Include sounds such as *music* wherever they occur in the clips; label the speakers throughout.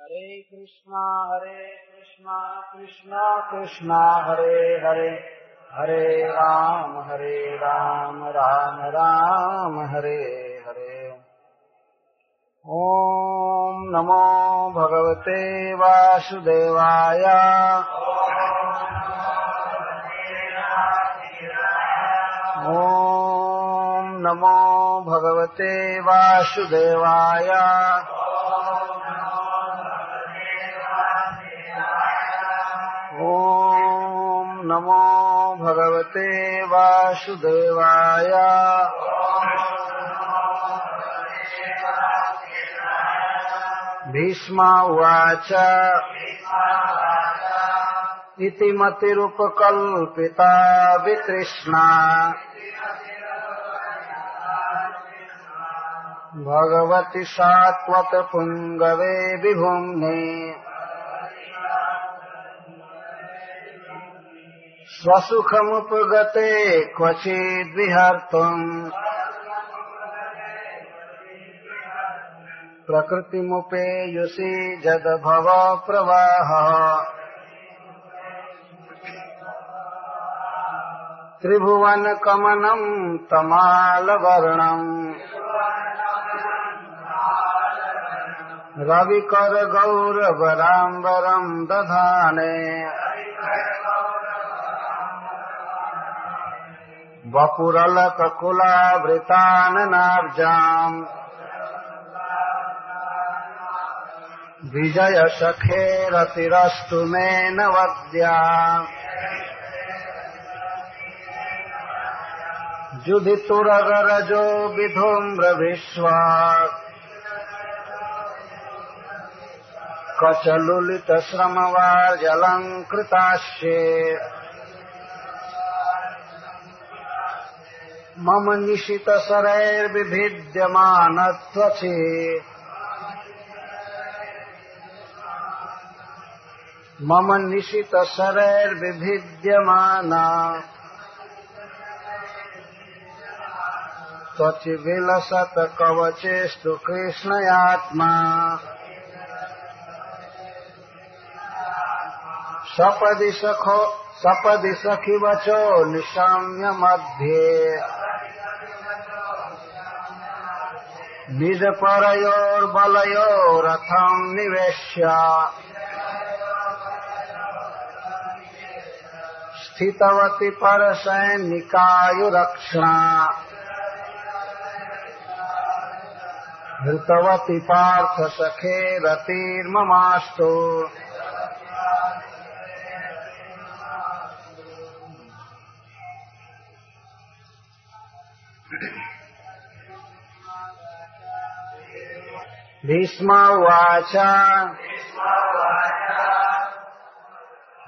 Speaker 1: हरे कृष्णा हरे कृष्णा कृष्णा कृष्णा, हरे हरे। हरे राम हरे राम राम राम, हरे हरे। ॐ नमो भगवते वासुदेवाय। ॐ नमो भगवते वासुदेवाय। ॐ नमो भगवते वासुदेवाय। भीष्मा उवाच। इति मतिरुपकल्पिता वितृष्णा। भगवति सात्वतपुङ्गवे विभुम्ने स्वसुखमुपगते क्वचिद्विहर्तुम् प्रकृतिमुपेयुषि जदभव प्रवाहः। त्रिभुवनकमनम् तमालवर्णम्। रविकरगौरवराम्बरम् दधाने। वपुरलककुलावृताननाब्जाम् विजयसखेरतिरस्तु मे नवद्या जुधितुरगरजो विधूम्रविश्वा कचलुलितश्रमवार्जलङ्कृताश्ये मम निशितसरैर्विभिद्यमानत्वचि। मम निशितसरैर्विभिद्यमाना। त्वचिविलसत कवचेस्तु कृष्णयात्मा। सपदि सखो सपदि सखि वचो निशाम्य मध्ये निज परयोर्बलयोरथम् निवेश्य। स्थितवति परसैनिकायुरक्षणा। धृतवति पार्थ सखे रतिर्ममास्तु। भीष्म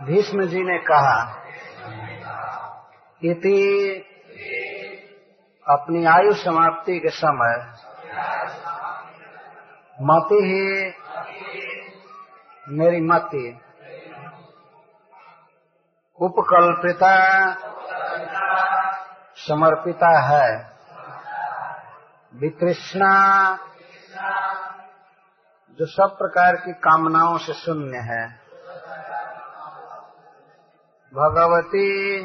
Speaker 1: भीष्म जी ने कहा, इति अपनी आयु समाप्ति के समय मति ही मेरी मति उपकल्पिता समर्पिता है। वितृष्णा जो सब प्रकार की कामनाओं से शून्य है। भगवती,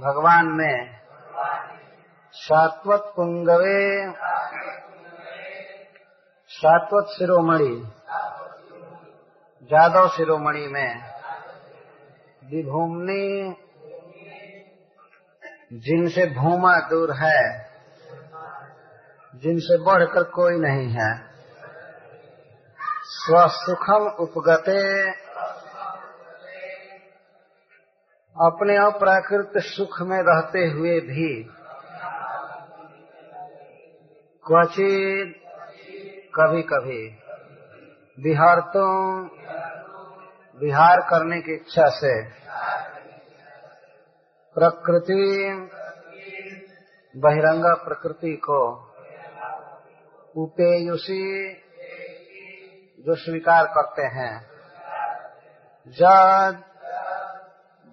Speaker 1: भगवान में सात्वत पुंगवे, सात्वत शिरोमणि, जादव शिरोमणि में विभूमनी जिनसे भूमा दूर है, जिनसे बढ़कर कोई नहीं है। स्वसुखम उपगते। अपने अप्राकृत सुख में रहते हुए भी। क्वचित कभी कभी बिहार तो विहार करने की इच्छा से प्रकृति बहिरंगा प्रकृति को उपेयुषी जो स्वीकार करते हैं। जब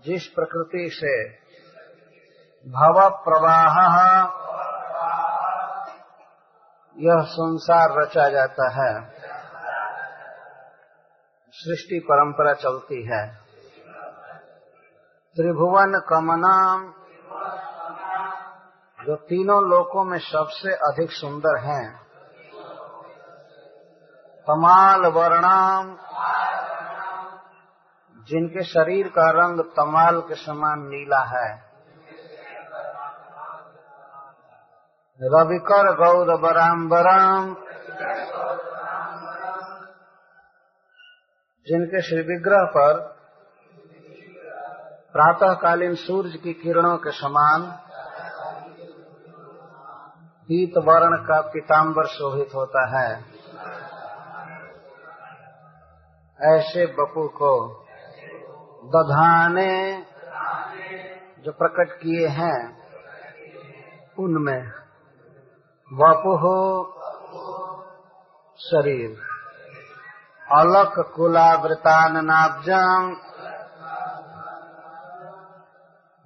Speaker 1: जिस प्रकृति से भव प्रवाह यह संसार रचा जाता है। सृष्टि परंपरा चलती है। त्रिभुवन कमनाम, जो तीनों लोकों में सबसे अधिक सुंदर हैं। तमाल वर्णाम जिनके शरीर का रंग तमाल के समान नीला है। रविकर गौर बराम जिनके श्री विग्रह पर प्रातःकालीन सूर्य की किरणों के समान पीत वर्ण का पीताम्बर शोभित होता है। ऐसे बपू को दधाने जो प्रकट किए हैं, उनमें वपु हो शरीर। अलक कुलावृतान नाब्जम,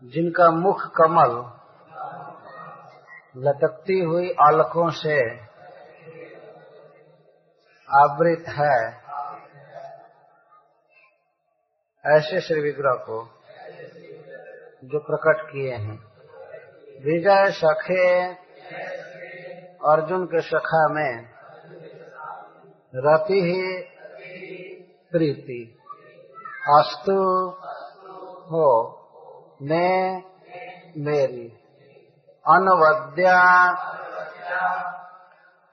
Speaker 1: जिनका मुख कमल लटकती हुई अलकों से आवृत है ऐसे श्री विग्रह को जो प्रकट किए हैं। विजय सखे अर्जुन के सखा में रति ही प्रीति। अस्तु हो मैं मेरी। अनवद्या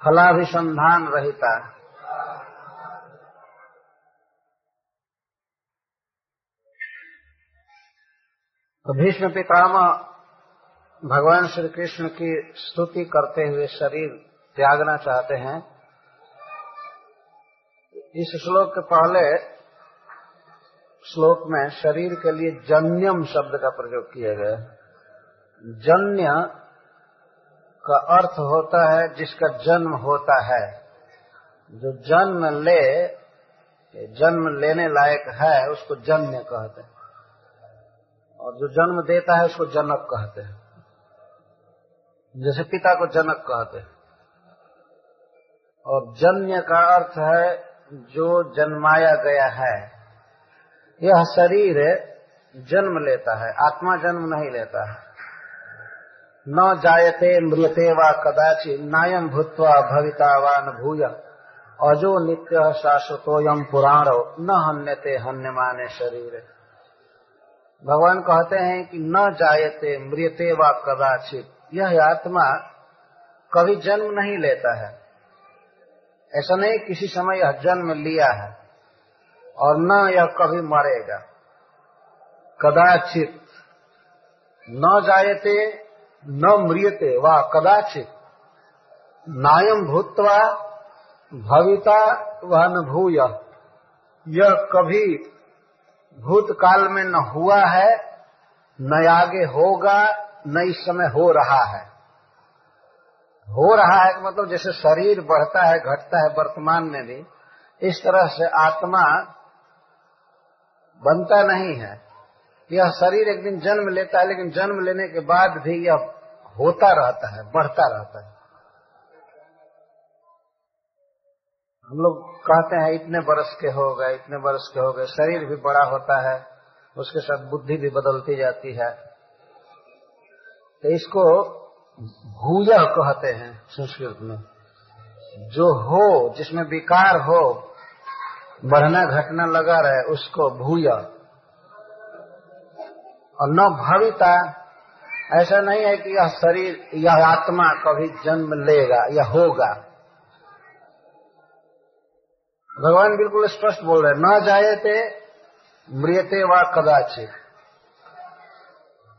Speaker 1: फलाभिसंधान रहता। तो भीष्म पितामह भगवान श्री कृष्ण की स्तुति करते हुए शरीर त्यागना चाहते हैं। इस श्लोक के पहले श्लोक में शरीर के लिए जन्यम शब्द का प्रयोग किया गया जन्य का अर्थ होता है जिसका जन्म होता है। जो जन्म ले, जन्म लेने लायक है, उसको जन्य कहते हैं। और जो जन्म देता है उसको जनक कहते हैं। जैसे पिता को जनक कहते हैं। और जन्य का अर्थ है जो जन्माया गया है। यह शरीर जन्म लेता है, आत्मा जन्म नहीं लेता है। न जायते मृते व कदाचि नायम भूतवा भवितावान भूय। अजो नित्य शाश्वतोयम पुराण, न हन्यते हन्य माने शरीर। भगवान कहते हैं कि न जायते मृते व कदाचित। यह आत्मा कभी जन्म नहीं लेता है। ऐसा नहीं किसी समय यह जन्म लिया है और न यह कभी मरेगा। कदाचित। न जायते, न म्रियते व कदाचित। नायम भूतवा भविता व न भूय। यह कभी भूतकाल में न हुआ है, न आगे होगा, न इस समय हो रहा है। हो रहा है मतलब जैसे शरीर बढ़ता है, घटता है वर्तमान में भी, इस तरह से आत्मा बनता नहीं है। यह शरीर एक दिन जन्म लेता है, लेकिन जन्म लेने के बाद भी यह होता रहता है, बढ़ता रहता है। हम लोग कहते हैं, इतने बरस के हो गए, इतने बरस के हो गए, शरीर भी बड़ा होता है, उसके साथ बुद्धि भी बदलती जाती है। तो इसको भूय कहते हैं संस्कृत में। जो हो, जिसमें विकार हो, बढ़ना, घटना लगा रहे, उसको भूय। और न भविता, ऐसा नहीं है कि यह शरीर, यह आत्मा कभी जन्म लेगा या होगा। भगवान बिल्कुल स्पष्ट बोल रहे न जायते मृियते व कदाचित।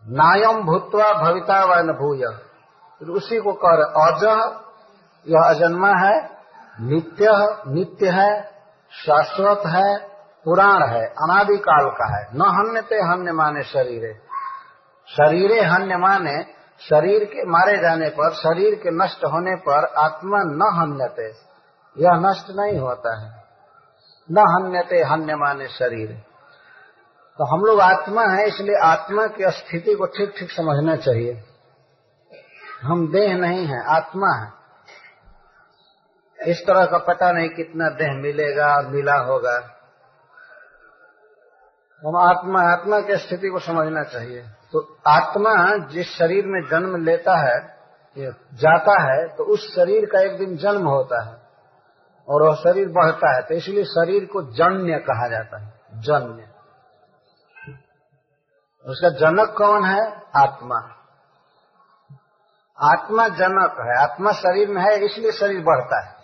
Speaker 1: नायम भूतवा भविता व न भूय। उसी को कर अज, यह अजन्मा है, नित्य नित्य है, शाश्वत है, पुराण है, अनादिकाल का है। न हन्य हन्यते हन्य माने शरीरे। शरीरे हन्य माने शरीर के मारे जाने पर, शरीर के नष्ट होने पर आत्मा न हन्यते। यह नष्ट नहीं होता है। न हन्यते हन्य माने शरीर। तो हम लोग आत्मा है, इसलिए आत्मा की स्थिति को ठीक ठीक समझना चाहिए। हम देह नहीं है, आत्मा है। इस तरह का पता नहीं कितना देह मिलेगा मिला होगा। हम आत्मा आत्मा की स्थिति को समझना चाहिए। तो आत्मा जिस शरीर में जन्म लेता है जाता है तो उस शरीर का एक दिन जन्म होता है। और वह शरीर बढ़ता है तो इसलिए शरीर को जन्य कहा जाता है, जन्य। उसका जनक कौन है? आत्मा। आत्मा जनक है, आत्मा शरीर में है, इसलिए शरीर बढ़ता है।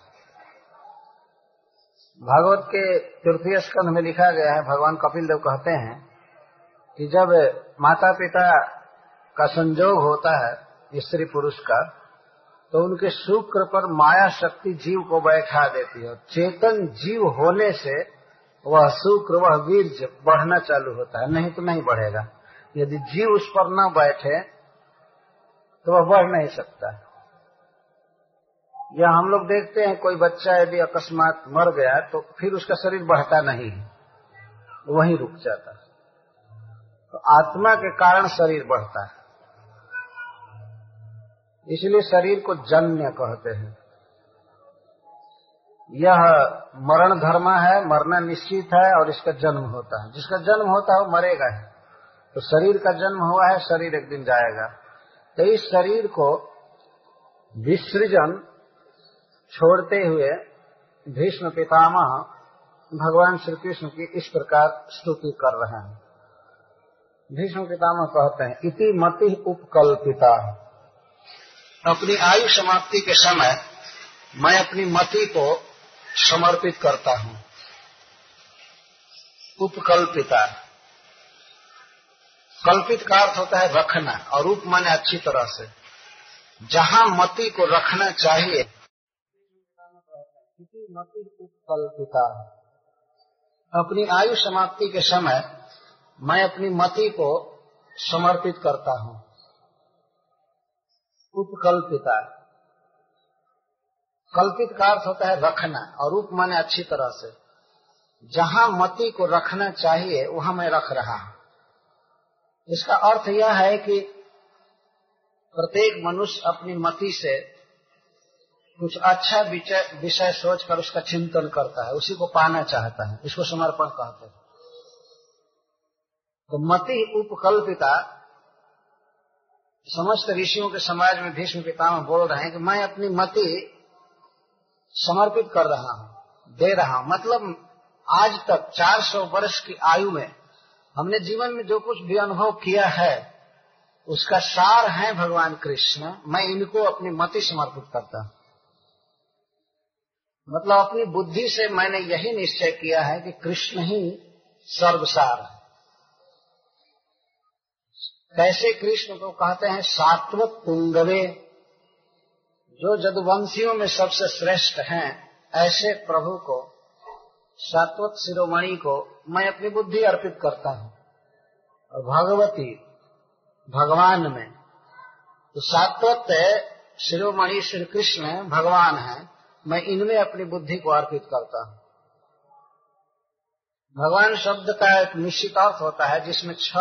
Speaker 1: भागवत के तृतीय स्कंध में लिखा गया है, भगवान कपिल देव कहते हैं कि जब माता पिता का संजोग होता है स्त्री पुरुष का तो उनके शुक्र पर माया शक्ति जीव को बैठा देती है। चेतन जीव होने से वह शुक्र, वह वीर बढ़ना चालू होता है, नहीं तो नहीं बढ़ेगा। यदि जीव उस पर न बैठे तो वह बढ़ नहीं सकता। या हम लोग देखते हैं, कोई बच्चा यदि अकस्मात मर गया तो फिर उसका शरीर बढ़ता नहीं है। वहीं रुक जाता। तो आत्मा के कारण शरीर बढ़ता है। इसलिए शरीर को जन्य कहते हैं। यह मरण धर्म है, मरना निश्चित है और इसका जन्म होता है। जिसका जन्म होता है वो मरेगा है। तो शरीर का जन्म हुआ है, शरीर एक दिन जाएगा। तो इस शरीर को विसृजन छोड़ते हुए भीष्म पितामह भगवान श्री कृष्ण की इस प्रकार स्तुति कर रहे हैं। भीष्म पितामह कहते हैं, इति मति उपकल्पिता। अपनी आयु समाप्ति के समय मैं अपनी मति को समर्पित करता हूँ। उपकल्पिता। कल्पित का अर्थ होता है रखना और रूप माने अच्छी तरह से। जहाँ मति को रखना चाहिए मति उपकल्पिता अपनी आयु समाप्ति के समय मैं अपनी मति को समर्पित करता हूँ। उपकल्पिता कल्पित का अर्थ होता है रखना, और रूप माने अच्छी तरह से। जहाँ मति को रखना चाहिए, वहाँ मैं रख रहा हूँ। इसका अर्थ यह है कि प्रत्येक मनुष्य अपनी मति से कुछ अच्छा विषय सोचकर उसका चिंतन करता है, उसी को पाना चाहता है, इसको समर्पण कहते हैं। तो मति उपकल्पिता समस्त ऋषियों के समाज में भीष्म पितामह बोल रहे हैं कि मैं अपनी मति समर्पित कर रहा हूँ, दे रहा हूँ। मतलब आज तक 400 वर्ष की आयु में हमने जीवन में जो कुछ भी अनुभव किया है, उसका सार है भगवान कृष्ण। मैं इनको अपनी मति समर्पित करता हूँ। मतलब अपनी बुद्धि से मैंने यही निश्चय किया है कि कृष्ण ही सर्वसार है। कैसे कृष्ण को कहते हैं सात्वत पुंगवे जो जदुवंशियों में सबसे श्रेष्ठ हैं, ऐसे प्रभु को सात्वत शिरोमणि को मैं अपनी बुद्धि अर्पित करता हूँ। और भगवती, भगवान में तो सात्वत शिरोमणि श्री कृष्ण भगवान है, मैं इनमें अपनी बुद्धि को अर्पित करता हूँ। भगवान शब्द का एक निश्चित अर्थ होता है, जिसमें छह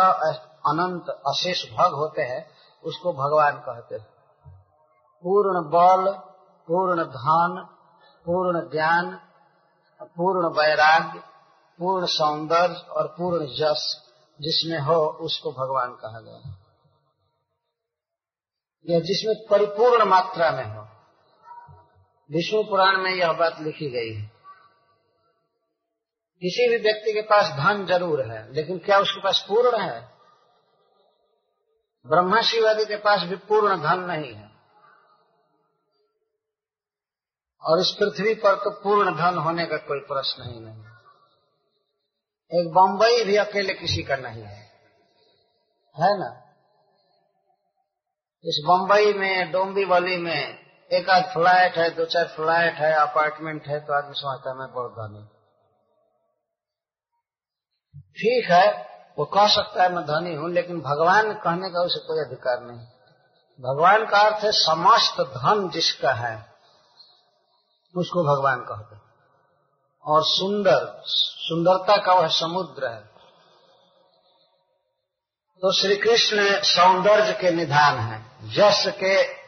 Speaker 1: अनंत अशेष भग होते हैं, उसको भगवान कहते हैं। पूर्ण बल, पूर्ण धन, पूर्ण ज्ञान, पूर्ण वैराग्य, पूर्ण सौंदर्य और पूर्ण जस जिसमें हो, उसको भगवान कहा गया है। यह जिसमें परिपूर्ण मात्रा में हो। विष्णु पुराण में यह बात लिखी गई है। किसी भी व्यक्ति के पास धन ज़रूर है, लेकिन क्या उसके पास पूर्ण है? ब्रह्मा शिवादी के पास भी पूर्ण धन नहीं है। और इस पृथ्वी पर तो पूर्ण धन होने का कोई प्रश्न ही नहीं। एक बम्बई भी अकेले किसी का नहीं है। है ना? इस बम्बई में डोंबीवली में एक आध फ्लैट है, दो चार फ्लैट है, अपार्टमेंट है तो आदमी समझता है, मैं बहुत धनी ठीक है वो कह सकता है, मैं धनी हूँ, लेकिन भगवान कहने का उसे कोई अधिकार नहीं। भगवान का अर्थ है, समस्त धन जिसका है, उसको भगवान कहते और सुंदर, सुंदरता का वह समुद्र है। तो श्री कृष्ण सौंदर्य के निधान है, जस के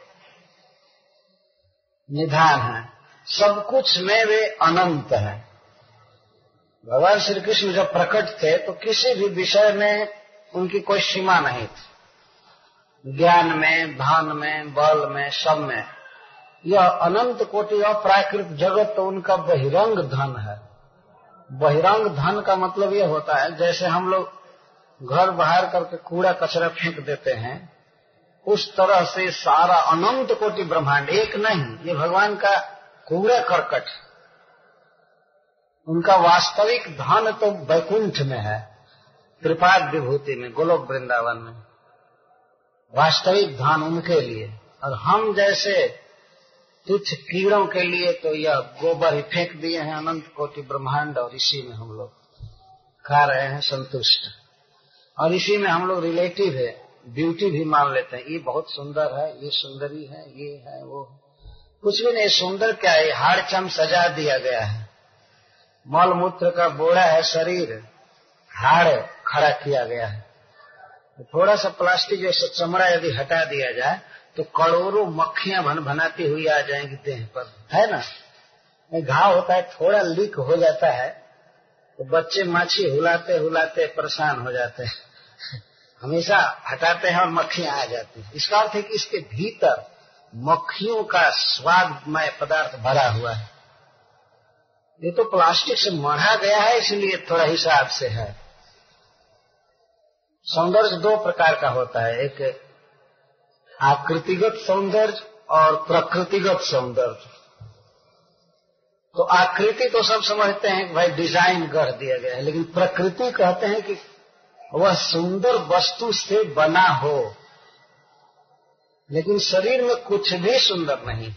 Speaker 1: निधान है। सब कुछ में वे अनंत है। भगवान श्री कृष्ण जब प्रकट थे तो किसी भी विषय में उनकी कोई सीमा नहीं थी। ज्ञान में धन में, बल में, सब में। यह अनंत कोटि अप्राकृत जगत तो उनका बहिरंग धन है। बहिरंग धन का मतलब यह होता है, जैसे हम लोग घर बाहर करके कूड़ा कचरा फेंक देते हैं, उस तरह से सारा अनंत कोटि ब्रह्मांड, एक नहीं, ये भगवान का कूड़ा करकट उनका वास्तविक धन तो वैकुंठ में है त्रिपाद विभूति में, गोलोक वृंदावन में। वास्तविक धन उनके लिए। और हम जैसे तुच्छ कीड़ों के लिए तो यह गोबर ही फेंक दिए हैं अनंत कोटि ब्रह्मांड, और इसी में हम लोग खा रहे हैं संतुष्ट। और इसी में हम लोग रिलेटिव है ब्यूटी भी मान लेते हैं। ये बहुत सुंदर है, ये सुंदरी है, ये है, वो। कुछ भी नहीं, सुंदर क्या है? हाड़ चम सजा दिया गया है। मल मूत्र का बोरा है, शरीर, हाड़ खड़ा किया गया है। थोड़ा सा प्लास्टिक जैसे चमड़ा यदि हटा दिया जाए तो करोड़ों मक्खियाँ भन भनाती हुई आ जाएँगी देह पर। है ना? घाव होता है, थोड़ा लीक हो जाता है तो बच्चे माछी हुलाते हुलाते परेशान हो जाते हैं। हमेशा हटाते हैं और मक्खियाँ आ जाती हैं। इसका अर्थ है कि इसके भीतर मक्खियों का स्वादमय पदार्थ भरा हुआ है। ये तो प्लास्टिक से मढ़ा गया है, इसलिए थोड़ा हिसाब से है। सौंदर्य दो प्रकार का होता है, एक आकृतिगत सौंदर्य और प्रकृतिगत सौंदर्य। तो आकृति तो सब समझते हैं भाई डिज़ाइन कर दिया गया है, लेकिन प्रकृति कहते हैं कि वह सुंदर वस्तु से बना हो, लेकिन शरीर में कुछ भी सुंदर नहीं।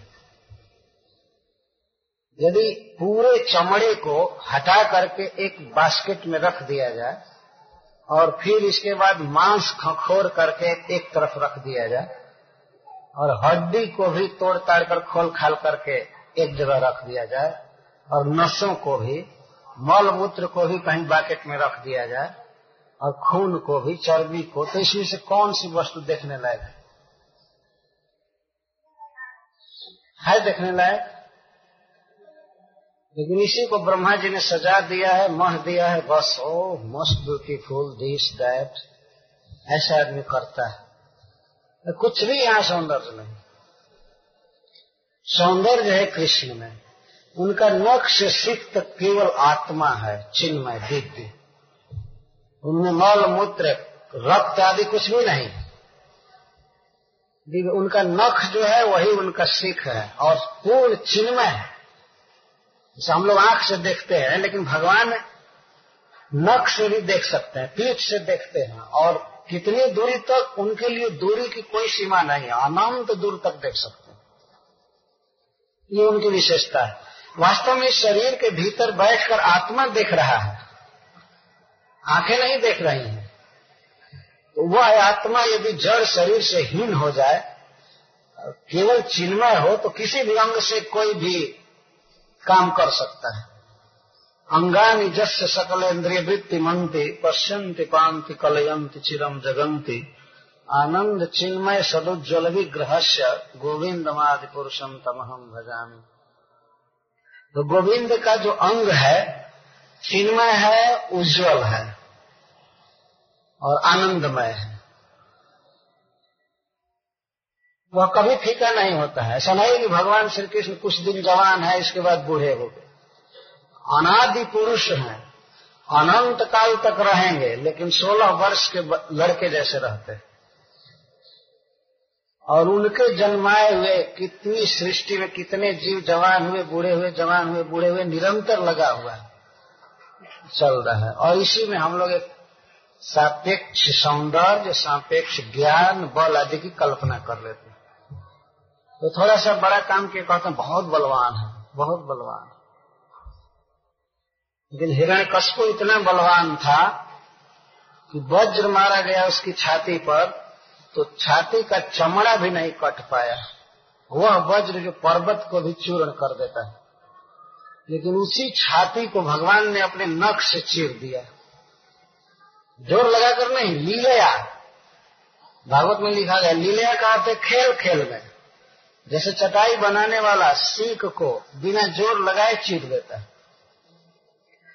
Speaker 1: यदि पूरे चमड़े को हटा करके एक बास्केट में रख दिया जाए और फिर इसके बाद मांस खखोर करके एक तरफ़ रख दिया जाए और हड्डी को भी तोड़ ताड़ कर खोल खाल करके एक जगह रख दिया जाए और नसों को भी मल मूत्र को भी कहीं बाकेट में रख दिया जाए और खून को भी, चर्बी को तो इसमें से कौन सी वस्तु देखने लायक है देखने लायक? लेकिन इसी को ब्रह्मा जी ने सजा दिया है, मह दिया है, बस, ओ, मस्त ब्यूटीफुल दिस दैट ऐसा आदमी करता है। कुछ भी यहाँ सौंदर्य नहीं। सौंदर्य है कृष्ण में। उनका नक्श सिक्त केवल आत्मा है, चिन्मय, दिव्य। उनमें मल, मूत्र, रक्त आदि कुछ भी नहीं। उनका नख जो है, वही उनका सिख है, और पूर्ण चिन्मय है। जैसे हम लोग आँख से देखते हैं, लेकिन भगवान नख से भी देख सकते हैं, पीठ से देखते हैं, और कितनी दूरी तक उनके लिए दूरी की कोई सीमा नहीं है, अनंत दूर तक देख सकते हैं। ये उनकी विशेषता है। वास्तव में शरीर के भीतर बैठकर आत्मा देख रहा है। आँखें नहीं देख रही हैं। तो वह आत्मा यदि जड़ शरीर से हीन हो जाए, केवल चिन्मय हो तो किसी भी अंग से कोई भी काम कर सकता है। अंगानी जस्य सकल इंद्रिय वृत्ति मंति पश्यंति पांति कलयंति चिरम जगंति आनंद चिन्मय सदुज्वल विग्रह से गोविंदमादि पुरुषम तमहम भजामी। तो गोविंद का जो अंग है, चिन्मय है, उज्जवल है और आनंदमय है। वह कभी फीका नहीं होता है। ऐसा नहीं कि भगवान श्री कृष्ण कुछ दिन जवान है, इसके बाद बूढ़े हो गए। अनादि पुरुष हैं। अनंत काल तक रहेंगे, लेकिन 16 वर्ष के लड़के जैसे रहते हैं। और उनके जन्माए हुए कितनी सृष्टि में कितने जीव जवान हुए, बूढ़े हुए, जवान हुए, बूढ़े हुए, निरंतर लगा हुआ है। चल रहा है। और इसी में हम लोग एक सापेक्ष सौंदर्य, सापेक्ष ज्ञान, बल आदि की कल्पना कर लेते हैं। तो थोड़ा सा बड़ा काम किया कहते हैं, बहुत बलवान है, बहुत बलवान। लेकिन हिरण कशपू इतना बलवान था कि वज्र मारा गया उसकी छाती पर तो छाती का चमड़ा भी नहीं कट पाया। वह वज्र जो पर्वत को भी चूर्ण कर देता है। लेकिन उसी छाती को भगवान ने अपने नख से चीर दिया। ज़ोर लगाकर नहीं, लीलया। भागवत में लिखा गया, लीलया का अर्थ खेल खेल में। जैसे चटाई बनाने वाला सीख को बिना ज़ोर लगाए चीर देता है।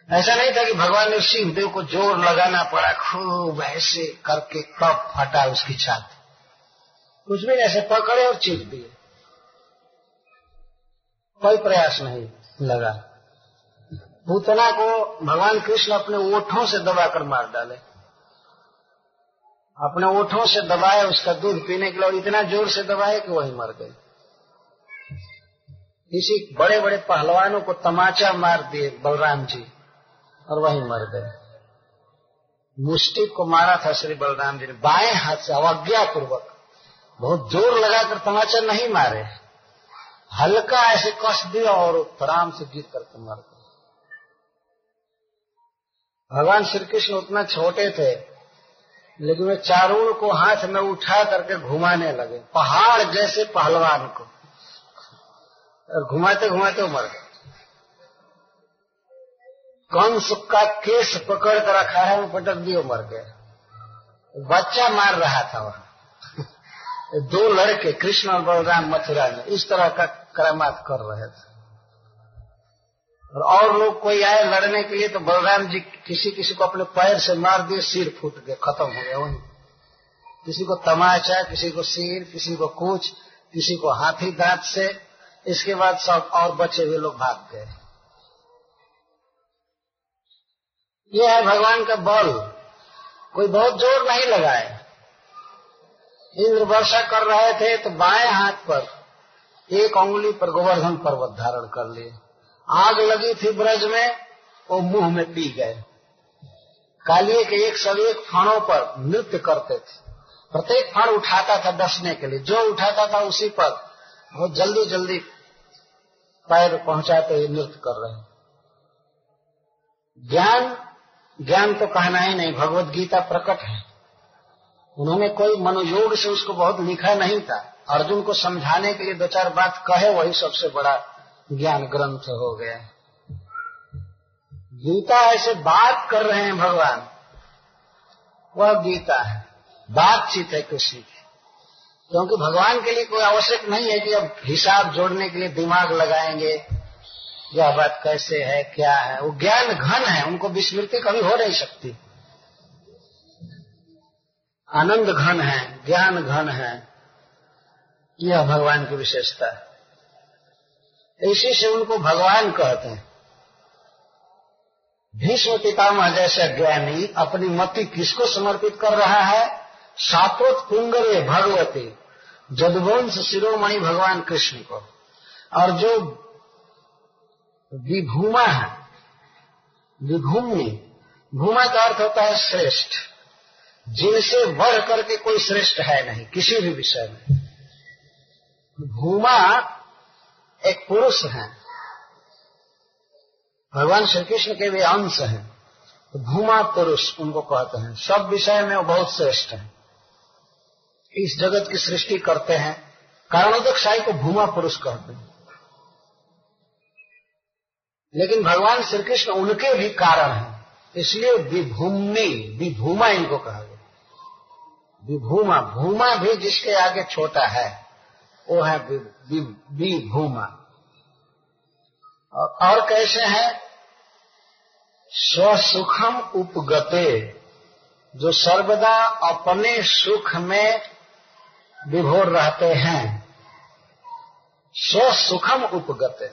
Speaker 1: ऐसा नहीं था कि भगवान ने शिवदेव को ज़ोर लगाना पड़ा, खूब ऐसे करके तब फटा उसकी छात। कुछ भी ऐसे पकड़े और चीख दिए। कोई प्रयास नहीं लगा। पूतना को भगवान कृष्ण अपने ओठों से दबाकर मार डाले। अपने ओठों से दबाए उसका दूध पीने के लिए और इतना ज़ोर से दबाए कि वही मर गए किसी बड़े बड़े पहलवानों को तमाचा मार दिए बलराम जी, और वही मर गए। मुष्टि को मारा था श्री बलराम जी ने, बाएँ हाथ से अवज्ञा पूर्वक बहुत ज़ोर लगाकर तमाचा नहीं मारे। हल्का ऐसे कस दिया और आराम से गिर करके मर गए। भगवान श्री कृष्ण उतना छोटे थे, लेकिन वे चारूण को हाथ में उठा करके घुमाने लगे, पहाड़ जैसे पहलवान को। और घुमाते घुमाते वो मर गए। कंस का केस पकड़ कर रखा है, वो पटक दिए मर गए। बच्चा मार रहा था वहाँ। *laughs* दो लड़के, कृष्ण और बलराम मथुरा में, इस तरह का करामात कर रहे थे। और और लोग कोई आए लड़ने के लिए तो बलराम जी किसी किसी को अपने पैर से मार दिए, सिर फूट गए, खत्म हो गया वही किसी को तमाचा, किसी को सिर, किसी को कुछ किसी को हाथी दांत से इसके बाद सब और बचे हुए लोग भाग गए। ये है भगवान का बल। कोई बहुत ज़ोर नहीं लगाए। इंद्र वर्षा कर रहे थे तो बाएँ हाथ पर एक उंगली पर गोवर्धन पर्वत धारण कर लिए। आग लगी थी ब्रज में, वो मुँह में पी गए। कालिए के एक सब एक फणों पर नृत्य करते थे। प्रत्येक फण उठाता था डसने के लिए। जो उठाता था उसी पर बहुत जल्दी जल्दी पैर पहुंचाते हुए नृत्य कर रहे हैं। ज्ञान ज्ञान तो कहना ही नहीं, भगवत गीता प्रकट है। उन्होंने कोई मनोयोग से उसको बहुत लिखा नहीं था। अर्जुन को समझाने के लिए दो चार बात कहे, वही सबसे बड़ा ज्ञान ग्रंथ हो गया। गीता ऐसे बात कर रहे हैं भगवान। वह गीता है। बातचीत है किसी की। क्योंकि भगवान के लिए कोई आवश्यक नहीं है कि अब हिसाब जोड़ने के लिए दिमाग लगाएँगे, यह बात कैसे है, क्या है? वो ज्ञान घन है, उनको विस्मृति कभी हो नहीं सकती। आनंद घन है, ज्ञान घन है, यह भगवान की विशेषता है। इसी से उनको भगवान कहते हैं। भीष्म पितामह जैसा ज्ञानी अपनी मति किसको समर्पित कर रहा है? सातोत पुंगरे भगवती। जदवंश शिरोमणि भगवान कृष्ण को। और जो विभूमा है, विभूमि, भूमा का अर्थ होता है श्रेष्ठ। जिनसे बढ़ करके कोई श्रेष्ठ है नहीं, किसी भी विषय में। भूमा एक पुरुष है। भगवान श्री कृष्ण के वे अंश हैं। भूमा पुरुष उनको कहते हैं। सब विषय में वो बहुत श्रेष्ठ है। इस जगत की सृष्टि करते हैं, कारणोदक साई को भूमा पुरुष कहते हैं। लेकिन भगवान श्री कृष्ण उनके भी कारण हैं, इसलिए विभूमि विभूमा इनको कहा गया। विभूमा, भूमा भी जिसके आगे छोटा है, वो है विभूमा। और कैसे है? स्वसुखम उपगते, जो सर्वदा अपने सुख में विभोर रहते हैं। स्वसुखम उपगते।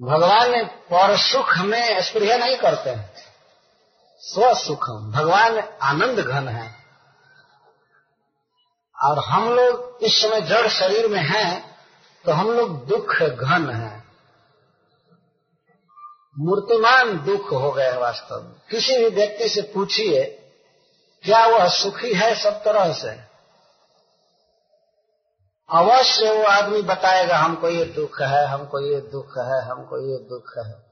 Speaker 1: भगवान पर सुख में स्प्रिय नहीं करते। हैं स्व स्वसुखम भगवान आनंद घन है। और हम लोग इस समय जड़ शरीर में हैं तो हम लोग दुख घन हैं। मूर्तिमान दुख हो गए वास्तव में। किसी भी व्यक्ति से पूछिए क्या वह सुखी है सब तरह से? अवश्य वो आदमी बताएगा, हमको ये दुख है, हमको ये दुख है, हमको ये दुख है।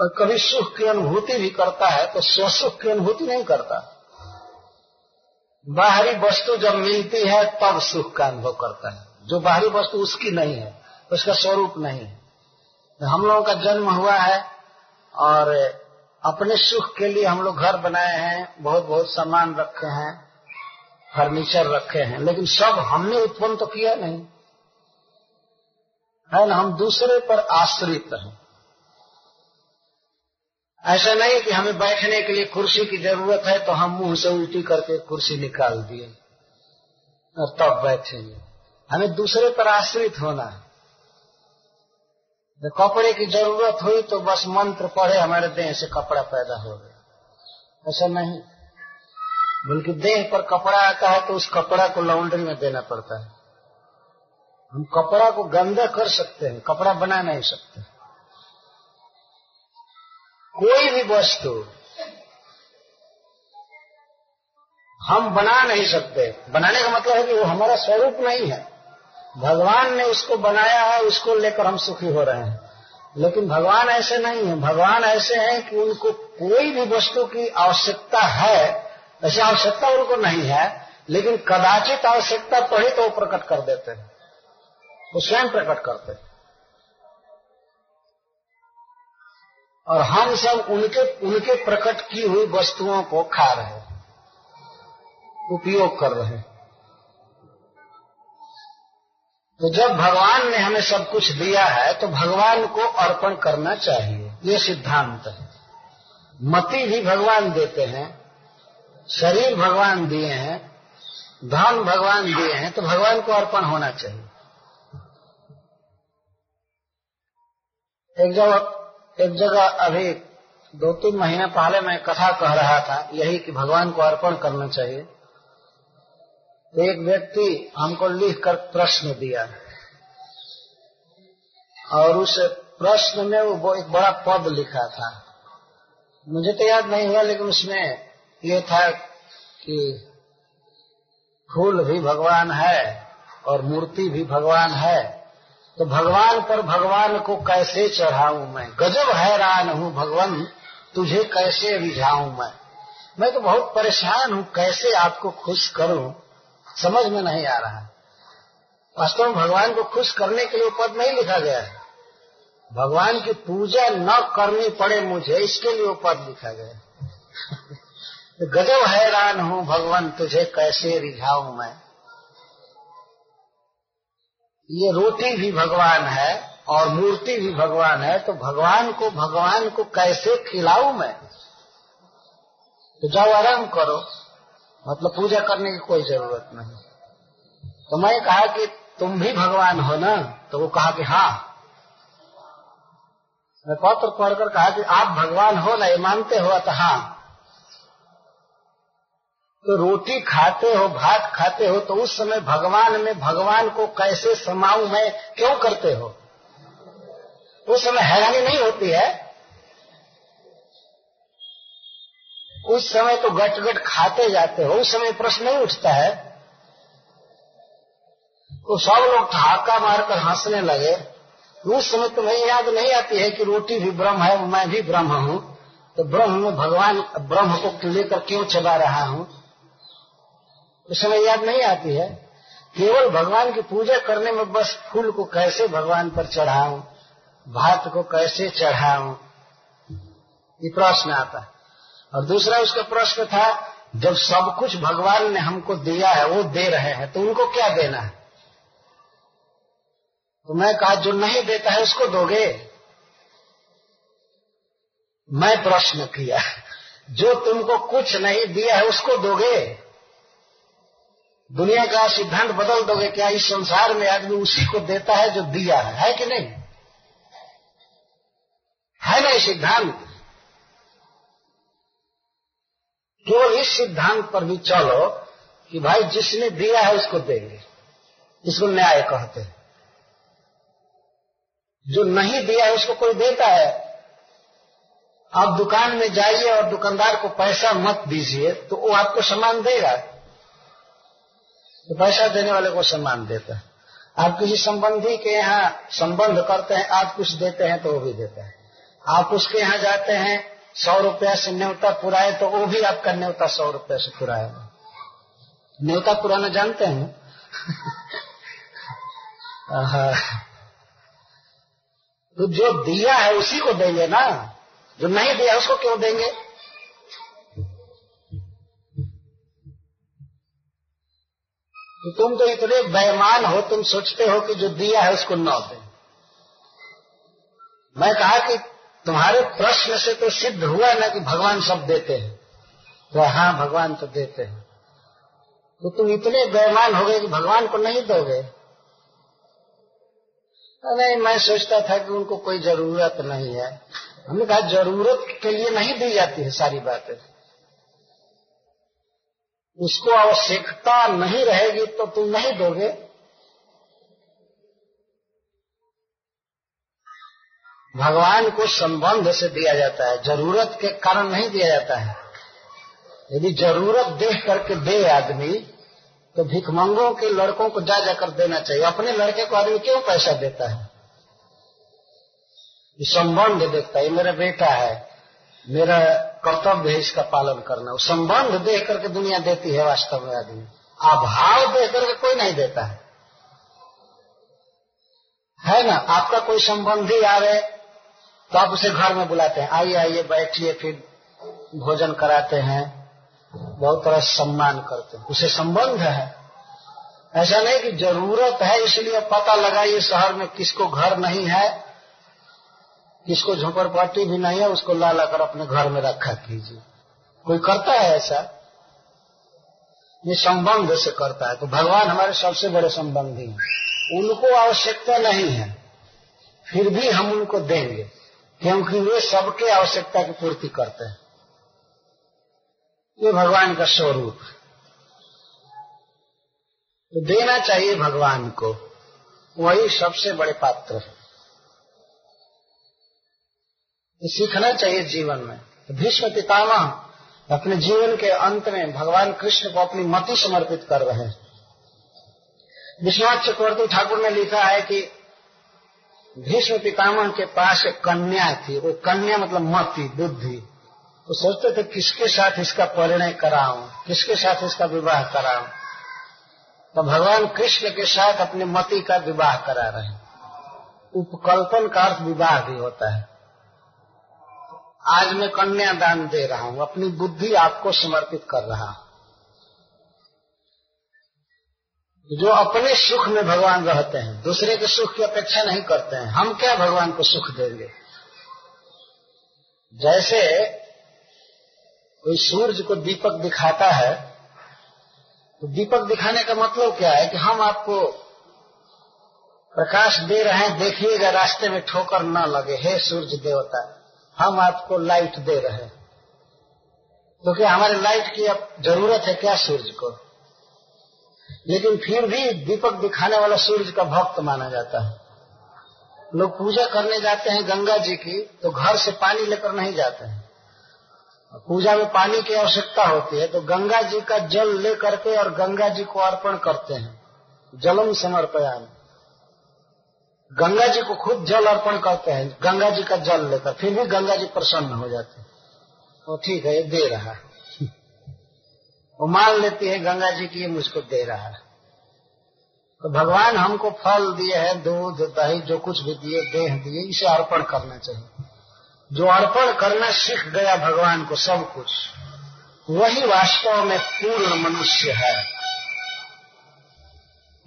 Speaker 1: और कभी सुख की अनुभूति भी करता है तो स्वसुख की अनुभूति नहीं करता। बाहरी वस्तु जब मिलती है, तब सुख का अनुभव करता है। जो बाहरी वस्तु उसकी नहीं है, उसका स्वरूप नहीं है। हम लोगों का जन्म हुआ है, और अपने सुख के लिए हम लोग घर बनाए हैं बहुत बहुत सामान रखे हैं, फर्नीचर रखे हैं, लेकिन सब हमने उत्पन्न तो किया नहीं। है ना, हम दूसरे पर आश्रित हैं। ऐसा नहीं कि हमें बैठने के लिए कुर्सी की ज़रूरत है तो हम मुँह से उल्टी करके कुर्सी निकाल दिए, और तब बैठेंगे। हमें दूसरे पर आश्रित होना है। जब कपड़े की ज़रूरत हुई तो बस मंत्र पढ़े, हमारे देह से कपड़ा पैदा हो गया। ऐसा नहीं। बल्कि देह पर कपड़ा आता है तो उस कपड़ा को लॉन्ड्री में देना पड़ता है। हम कपड़ा को गंदा कर सकते हैं, कपड़ा बना नहीं सकते। कोई भी वस्तु हम बना नहीं सकते। बनाने का मतलब है कि वो हमारा स्वरूप नहीं है। भगवान ने उसको बनाया है, उसको लेकर हम सुखी हो रहे हैं। लेकिन भगवान ऐसे नहीं है। भगवान ऐसे हैं कि उनको कोई भी वस्तु की आवश्यकता है, ऐसे आवश्यकता उनको नहीं है, लेकिन कदाचित आवश्यकता पड़ी तो वो प्रकट कर देते हैं। वो स्वयं प्रकट करते हैं। और हम सब उनके उनके प्रकट की हुई वस्तुओं को खा रहे उपयोग कर रहे हैं। तो जब भगवान ने हमें सब कुछ दिया है तो भगवान को अर्पण करना चाहिए। ये सिद्धांत है। मति भी भगवान देते हैं, शरीर भगवान दिए हैं, धन भगवान दिए हैं तो भगवान को अर्पण होना चाहिए। एक जगह एक जगह अभी दो तीन महीने पहले मैं कथा कह रहा था, यही कि भगवान को अर्पण करना चाहिए। एक व्यक्ति हमको लिख कर प्रश्न दिया। और उस प्रश्न में वो एक बड़ा पद लिखा था। मुझे तो याद नहीं हुआ, लेकिन उसमें ये था कि फूल भी भगवान है और मूर्ति भी भगवान है। तो भगवान पर भगवान को कैसे चढ़ाऊं मैं? गजब हैरान हूँ, भगवान, तुझे कैसे रिझाऊं मैं? मैं तो बहुत परेशान हूँ, कैसे आपको खुश करूँ? समझ में नहीं आ रहा। वास्तव में भगवान को खुश करने के लिए पद नहीं लिखा गया है। भगवान की पूजा न करनी पड़े मुझे, इसके लिए पद लिखा गया *laughs* गजब हैरान हूँ, भगवान, तुझे कैसे रिझाऊ मैं? ये रोटी भी भगवान है और मूर्ति भी भगवान है तो भगवान को भगवान को कैसे खिलाऊ मैं? तो जाओ आराम करो। मतलब पूजा करने की कोई ज़रूरत नहीं। तो मैं कहा कि तुम भी भगवान हो ना तो वो कहा कि हाँ। मैं पत्र पढ़कर कहा कि आप भगवान हो ना, ये मानते हो तो हाँ। तो रोटी खाते हो, भात खाते हो तो उस समय भगवान में भगवान को कैसे समाऊ मैं, क्यों करते हो? उस समय हैरानी नहीं होती है? उस समय तो गट गट खाते जाते हो, उस समय प्रश्न नहीं उठता है। तो सब लोग ठहाका मारकर हंसने लगे। उस समय तुम्हें याद नहीं आती है कि रोटी भी ब्रह्म है, मैं भी ब्रह्म हूँ। तो ब्रह्म में भगवान ब्रह्म को लेकर क्यों चला रहा हूँ? उस समय याद नहीं आती है। केवल भगवान की पूजा करने में बस फूल को कैसे भगवान पर चढ़ाऊं, भात को कैसे चढ़ाऊं, ये प्रश्न आता है। और दूसरा उसका प्रश्न था, जब सब कुछ भगवान ने हमको दिया है, वो दे रहे हैं तो उनको क्या देना है? तो मैं कहा, जो नहीं देता है, उसको दोगे? मैं प्रश्न किया, जो तुमको कुछ नहीं दिया है, उसको दोगे? दुनिया का सिद्धांत बदल दोगे क्या? इस संसार में आदमी उसी को देता है जो दिया है? है कि नहीं? है ना सिद्धांत? केवल इस सिद्धांत पर भी चलो कि भाई जिसने दिया है उसको देंगे। इसको न्याय कहते हैं। जो नहीं दिया है उसको कोई देता है। आप दुकान में जाइए और दुकानदार को पैसा मत दीजिए तो वो आपको सामान देगा। तो पैसा देने वाले को सम्मान देता है। आप किसी संबंधी के यहाँ संबंध करते हैं, आप कुछ देते हैं तो वो भी देता है। आप उसके यहाँ जाते हैं सौ रुपया से न्योता पुराए तो वो भी आपका न्योता सौ रुपया से पुराएगा न्योता पुराना जानते हैं? *laughs* तो जो दिया है उसी को देंगे ना? जो नहीं दिया उसको क्यों देंगे? तो तुम तो इतने बेमान हो, तुम सोचते हो कि जो दिया है उसको न दे। मैं कहा कि तुम्हारे प्रश्न से तो सिद्ध हुआ ना कि भगवान सब देते हैं। तो हाँ भगवान तो देते हैं। तो तुम इतने बेमान हो गए कि भगवान को नहीं दोगे। नहीं मैं सोचता था कि उनको कोई ज़रूरत नहीं है। हमने कहा, ज़रूरत के लिए नहीं दी जाती है सारी बातें। उसको आवश्यकता नहीं रहेगी तो तुम नहीं दोगे। भगवान को संबंध से दिया जाता है, ज़रूरत के कारण नहीं दिया जाता है। यदि ज़रूरत देख करके दे आदमी तो भिकमंगों के लड़कों को जा जाकर देना चाहिए। अपने लड़के को आदमी क्यों पैसा देता है? संबंध देखता है मेरा बेटा है, मेरा कर्तव्य है इसका पालन करना। संबंध देख करके दुनिया देती है वास्तव में आदमी। अभाव देख करके कोई नहीं देता है। है ना? आपका कोई संबंधी आ रहे तो आप उसे घर में बुलाते हैं। आइए आइए, बैठिए, फिर भोजन कराते हैं। बहुत तरह सम्मान करते हैं। उसे संबंध है। ऐसा नहीं कि ज़रूरत है, इसलिए पता लगाइए शहर में किसको घर नहीं है, किसको झोपड़पट्टी भी नहीं है, उसको ला लाकर अपने घर में रखा कीजिए। कोई करता है ऐसा? ये संबंध से करता है। तो भगवान हमारे सबसे बड़े संबंधी हैं। उनको आवश्यकता नहीं है। फिर भी हम उनको देंगे। क्योंकि वे सबके आवश्यकता की पूर्ति करते हैं। ये भगवान का स्वरूप तो देना चाहिए भगवान को। वही सबसे बड़े पात्र है। सीखना चाहिए जीवन में। भीष्म पितामह अपने जीवन के अंत में भगवान कृष्ण को अपनी मति समर्पित कर रहे हैं। विश्वनाथ चक्रवर्ती ठाकुर ने लिखा है कि भीष्म पितामह के पास एक कन्या थी। वो कन्या मतलब मति, बुद्धि। तो सोचते थे, किसके साथ इसका परिणय कराऊं? किसके साथ इसका विवाह कराऊं? तो भगवान कृष्ण के साथ अपने मति का विवाह करा रहे उपकल्पन का अर्थ विवाह भी होता है। आज मैं कन्या दान दे रहा हूँ। अपनी बुद्धि आपको समर्पित कर रहा हूँ। जो अपने सुख में भगवान रहते हैं, दूसरे के सुख की अपेक्षा नहीं करते हैं, हम क्या भगवान को सुख देंगे? जैसे कोई सूर्य को दीपक दिखाता है तो दीपक दिखाने का मतलब क्या है कि हम आपको प्रकाश दे रहे हैं, देखिएगा, रास्ते में ठोकर न लगे। हे सूर्य देवता, हम आपको लाइट दे रहे हैं। तो क्या हमारे लाइट की अब ज़रूरत है क्या सूर्य को? लेकिन फिर भी दीपक दिखाने वाला सूर्य का भक्त माना जाता है। लोग पूजा करने जाते हैं गंगा जी की तो घर से पानी लेकर नहीं जाते हैं। पूजा में पानी की आवश्यकता होती है तो गंगा जी का जल ले करके और गंगा जी को अर्पण करते हैं, जलम समर्पयान गंगा जी को खुद जल अर्पण करते हैं, गंगा जी का जल लेकर, फिर भी गंगा जी प्रसन्न हो जाते हैं। तो ठीक है, ये दे रहा है। वो मान लेती है, गंगा जी की मुझको दे रहा है। तो भगवान हमको फल दिए हैं, दूध, दही, जो कुछ भी दिए, देह दिए, इसे अर्पण करना चाहिए। जो अर्पण करना सीख गया भगवान को सब कुछ, वही वास्तव में पूर्ण मनुष्य है।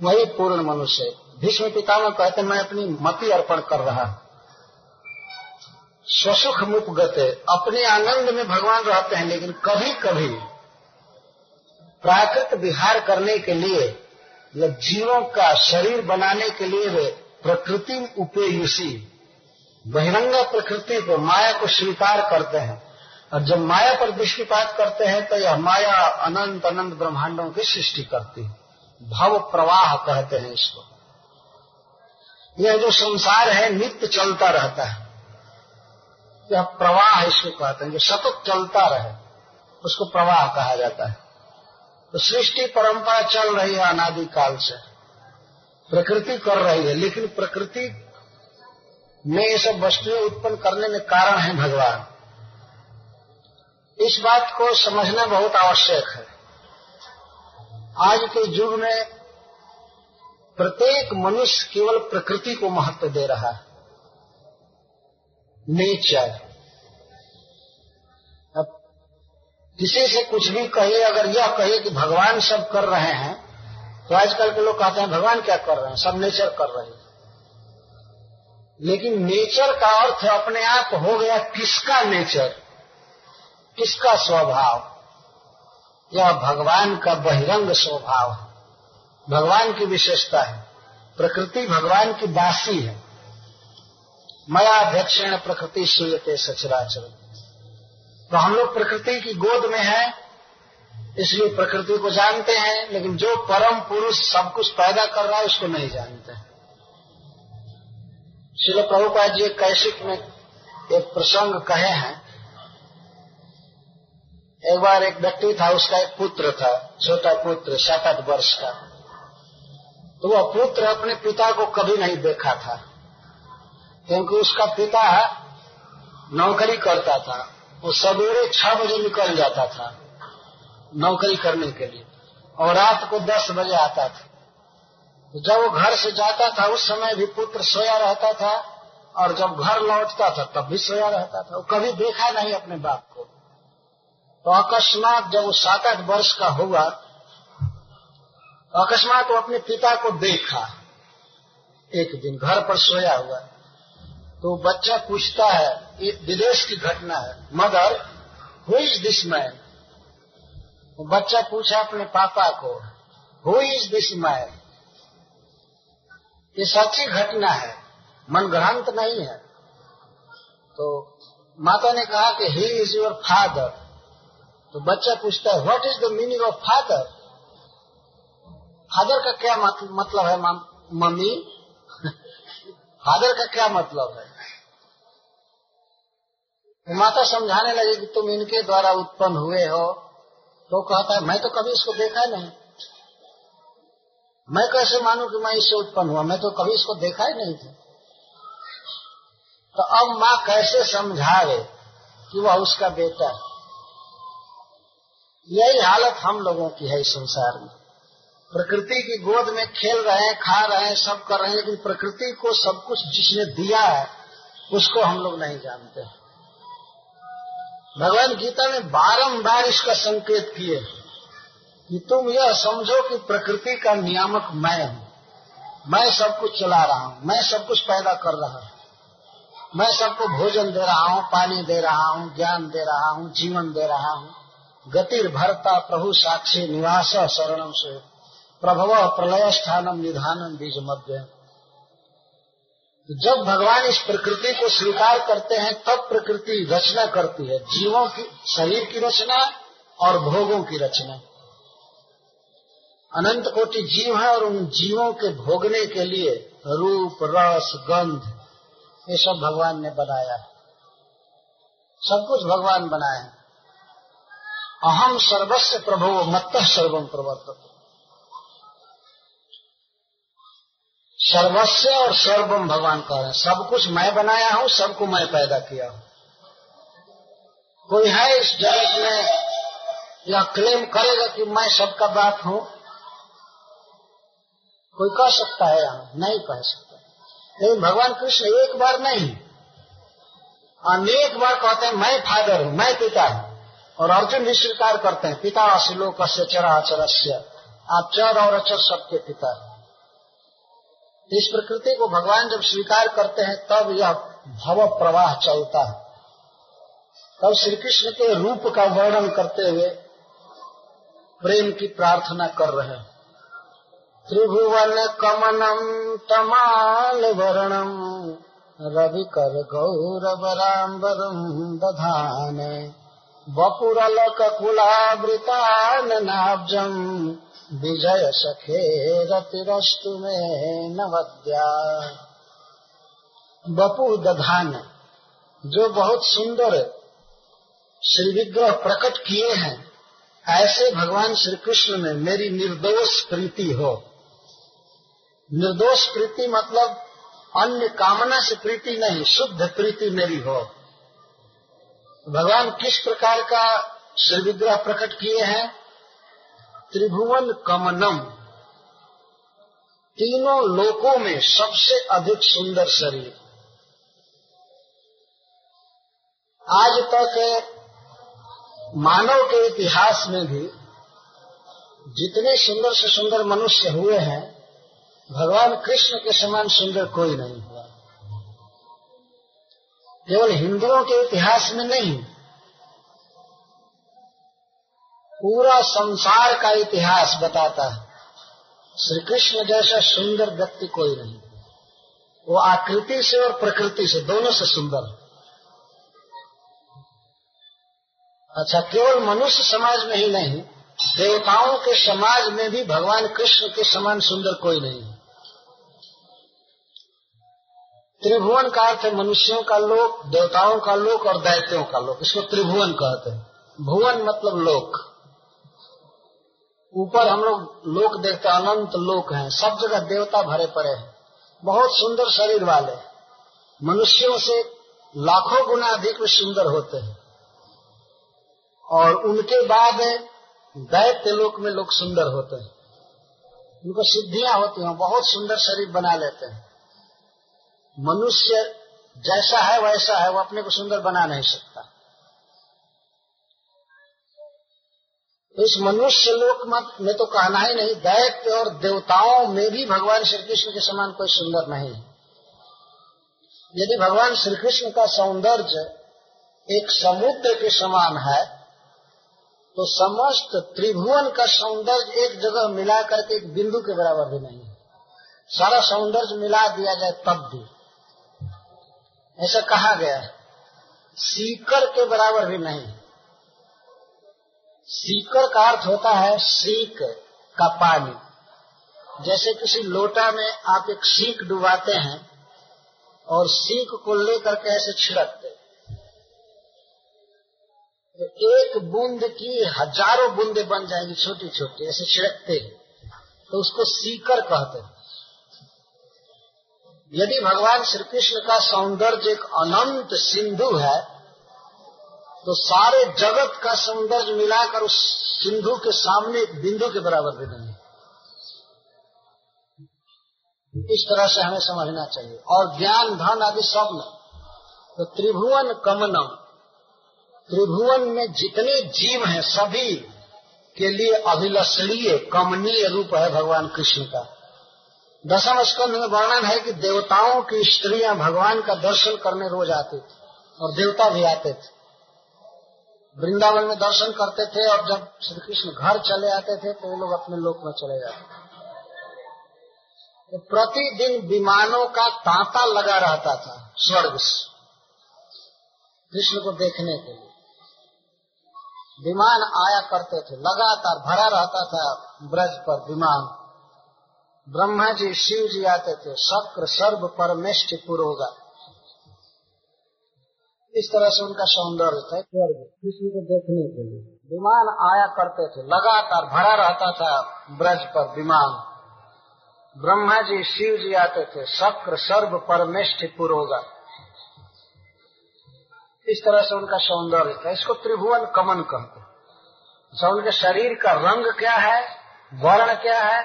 Speaker 1: वही पूर्ण मनुष्य भीष्म पितामह कहते, मैं अपनी मति अर्पण कर रहा स्वसुख मुख गते अपने आनंद में भगवान रहते हैं, लेकिन कभी कभी प्राकृत विहार करने के लिए या जीवों का शरीर बनाने के लिए वे प्रकृति उपेयुषी बहिरंगा प्रकृति को माया को स्वीकार करते हैं। और जब माया पर दृष्टिपात करते हैं तो यह माया अनंत अनंत ब्रह्मांडों की सृष्टि करती है। भव प्रवाह कहते हैं इसको। यह जो संसार है, नित्य चलता रहता है। यह प्रवाह इसको कहते हैं, जो सतत चलता रहे, उसको प्रवाह कहा जाता है। तो सृष्टि परंपरा चल रही है अनादिकाल से। प्रकृति कर रही है, लेकिन प्रकृति में ये सब वस्तुएँ उत्पन्न करने में कारण है भगवान। इस बात को समझना बहुत आवश्यक है। आज के युग में प्रत्येक मनुष्य केवल प्रकृति को महत्व दे रहा है। नेचर। किसी से कुछ भी कहिए अगर यह कहिए कि भगवान सब कर रहे हैं तो आजकल के लोग कहते हैं, भगवान क्या कर रहे हैं? सब नेचर कर रहे हैं. लेकिन नेचर का अर्थ अपने आप हो गया किसका नेचर किसका स्वभाव? यह भगवान का बहिरंग स्वभाव है। भगवान की विशेषता है। प्रकृति भगवान की दासी है। मया अध्यक्षण प्रकृति सुयते सचराचर तो हम लोग प्रकृति की गोद में हैं, इसलिए प्रकृति को जानते हैं, लेकिन जो परम पुरुष सब कुछ पैदा कर रहा है, उसको नहीं जानते। श्री प्रभुपाद जी कैशिक में एक प्रसंग कहे हैं। एक बार एक व्यक्ति था, उसका एक पुत्र था, छोटा पुत्र सात आठ वर्ष का। तो वह पुत्र अपने पिता को कभी नहीं देखा था, क्योंकि उसका पिता नौकरी करता था। वो सवेरे छह बजे निकल जाता था नौकरी करने के लिए और रात को दस बजे आता था। तो जब वो घर से जाता था, उस समय भी पुत्र सोया रहता था और जब घर लौटता था, तब भी सोया रहता था। वो कभी देखा नहीं अपने बाप को। तो अकस्मात जब वो सात आठ वर्ष का हुआ तो अकस्मात वो अपने पिता को देखा। एक दिन घर पर सोया हुआ। तो बच्चा पूछता है, ये विदेश की घटना है, मगर हु इज़ दिस मैन बच्चा पूछा अपने पापा को हु इज़ दिस मैन ये सच्ची घटना है मन ग्रंथ नहीं है। तो माता ने कहा कि ही इज़ योर फादर तो बच्चा पूछता है what is the meaning of father father का क्या मतलब है मम्मी? फादर का क्या मतलब है? माता समझाने लगे कि तुम इनके द्वारा उत्पन्न हुए हो। तो कहता है, मैं तो कभी इसको देखा नहीं। मैं कैसे मानू कि मैं इससे उत्पन्न हुआ? मैं तो कभी इसको देखा ही नहीं था। तो अब माँ कैसे समझावे कि वह उसका बेटा है? यही हालत हम लोगों की है इस संसार में। प्रकृति की गोद में खेल रहे हैं खा रहे हैं सब कर रहे हैं लेकिन प्रकृति को सब कुछ जिसने दिया है, उसको हम लोग नहीं जानते। भगवान गीता में बारंबार इसका संकेत किए कि तुम यह समझो कि प्रकृति का नियामक मैं हूँ। मैं सब कुछ चला रहा हूँ, मैं सब कुछ पैदा कर रहा हूँ। मैं सबको भोजन दे रहा हूँ, पानी दे रहा हूँ, ज्ञान दे रहा हूँ, जीवन दे रहा हूँ। गतिर भरता प्रभु साक्षी निवास शरणम से। प्रभव प्रलय स्थानम निधानम बीज मध्य। जब भगवान इस प्रकृति को स्वीकार करते हैं, तब प्रकृति रचना करती है। जीवों की, शरीर की रचना और भोगों की रचना। अनंत कोटि जीव है और उन जीवों के भोगने के लिए रूप, रस, गंध, ये सब भगवान ने बनाया। है सब कुछ भगवान बनाए अहम सर्वस्व प्रभु मत सर्वम प्रवर्त सर्वस्व और सर्वम भगवान कह रहे हैं। सब कुछ मैं बनाया हूँ, सबको मैं पैदा किया हूँ। कोई है इस जगत में यह क्लेम करेगा कि मैं सबका बाप हूँ? कोई कह सकता है यहाँ नहीं कह सकता। लेकिन भगवान कृष्ण एक बार नहीं। अनेक बार कहते हैं, मैं फादर हूँ, मैं पिता हूँ। और अर्जुन भी स्वीकार करते हैं, पिता अशिलोक से चराचरस्य। आप चर और अचर सबके पिता इस प्रकृति को भगवान जब स्वीकार करते हैं, तब यह भव प्रवाह चलता है। तब श्री कृष्ण के रूप का वर्णन करते हुए प्रेम की प्रार्थना कर रहे हैं। त्रिभुवन कमनम तमाल वर्णम रवि रविकर गौरवराम्बरम दधान बपुरलक कुलावृतान नाब्जम विजय सखे रतिरस्तु में नवद्या। बपु दधान, जो बहुत सुंदर श्री विग्रह प्रकट किए हैं, ऐसे भगवान श्री कृष्ण में मेरी निर्दोष प्रीति हो। निर्दोष प्रीति मतलब अन्य कामना से प्रीति नहीं, शुद्ध प्रीति मेरी हो। भगवान किस प्रकार का श्री विग्रह प्रकट किए हैं? त्रिभुवन कमनम तीनों लोकों में सबसे अधिक सुंदर शरीर। आज तक मानव के इतिहास में भी जितने सुंदर से सुंदर मनुष्य हुए हैं, भगवान कृष्ण के समान सुंदर कोई नहीं हुआ।
Speaker 2: केवल हिंदुओं के इतिहास में नहीं पूरा संसार का इतिहास बताता है। श्री कृष्ण जैसा सुंदर व्यक्ति कोई नहीं। वो आकृति से और प्रकृति से, दोनों से सुंदर अच्छा केवल मनुष्य समाज में ही नहीं, देवताओं के समाज में भी भगवान कृष्ण के समान सुंदर कोई नहीं त्रिभुवन का अर्थ है मनुष्यों का लोक, देवताओं का लोक और दैत्यों का लोक। इसको त्रिभुवन कहते हैं। भुवन मतलब लोक। ऊपर हम लोग लोक देखते अनंत लोक हैं। सब जगह देवता भरे पड़े हैं। बहुत सुंदर शरीर वाले। मनुष्यों से लाखों गुना अधिक सुंदर होते हैं। और उनके बाद दैत्य लोक में लोग सुंदर होते हैं। उनको सिद्धियाँ होती हैं, बहुत सुंदर शरीर बना लेते हैं। मनुष्य जैसा है, वैसा है, वो अपने को सुंदर बना नहीं सकता। इस मनुष्य लोक मत में तो कहना ही नहीं, दैत्य और देवताओं में भी भगवान श्री कृष्ण के समान कोई सुंदर नहीं है। यदि भगवान श्री कृष्ण का सौंदर्य एक समुद्र के समान है तो समस्त त्रिभुवन का सौंदर्य एक जगह मिला करके एक बिंदु के बराबर भी नहीं है। सारा सौंदर्य मिला दिया जाए तब भी। ऐसा कहा गया सीकर के बराबर भी नहीं। सीकर का अर्थ होता है सीक का पानी। जैसे किसी लोटा में आप एक सीक डुबाते हैं और सीक को लेकर के ऐसे छिड़कते तो एक बूंद की हज़ारों बूंदे बन जाएँगी छोटी छोटी ऐसे छिड़कते हैं। तो उसको सीकर कहते हैं। यदि भगवान श्री कृष्ण का सौंदर्य एक अनंत सिंधु है तो सारे जगत का सौंदर्य मिलाकर उस सिंधु के सामने बिंदु के बराबर भी नहीं इस तरह से हमें समझना चाहिए। और ज्ञान, धन आदि सब में। तो त्रिभुवन कमनम त्रिभुवन में जितने जीव हैं, सभी के लिए अभिलषणीय, कमनीय रूप है भगवान कृष्ण का। दसम स्कंध में वर्णन है कि देवताओं की स्त्रियाँ भगवान का दर्शन करने रोज आती थी और देवता भी आते थे। वृंदावन में दर्शन करते थे और जब श्री कृष्ण घर चले आते थे तो वो लोग अपने लोक में चले जाते तो प्रतिदिन विमानों का तांता लगा रहता था, स्वर्ग कृष्ण को देखने के लिए। विमान आया करते थे, लगातार भरा रहता था ब्रज पर विमान। ब्रह्मा जी, शिव जी आते थे, शक्र, सर्व परमेष्ठ पुरोगा। इस तरह से उनका सौंदर्य था? स्वर्ग कृष्ण को देखने के लिए। विमान आया करते थे लगातार भरा रहता था ब्रज पर विमान। ब्रह्मा जी शिव जी आते थे शक्र सर्व परमेष्ठ पुरोगा। इस तरह से उनका सौंदर्य था। इसको त्रिभुवन कमन कहते अच्छा उनके शरीर का रंग क्या है? वर्ण क्या है?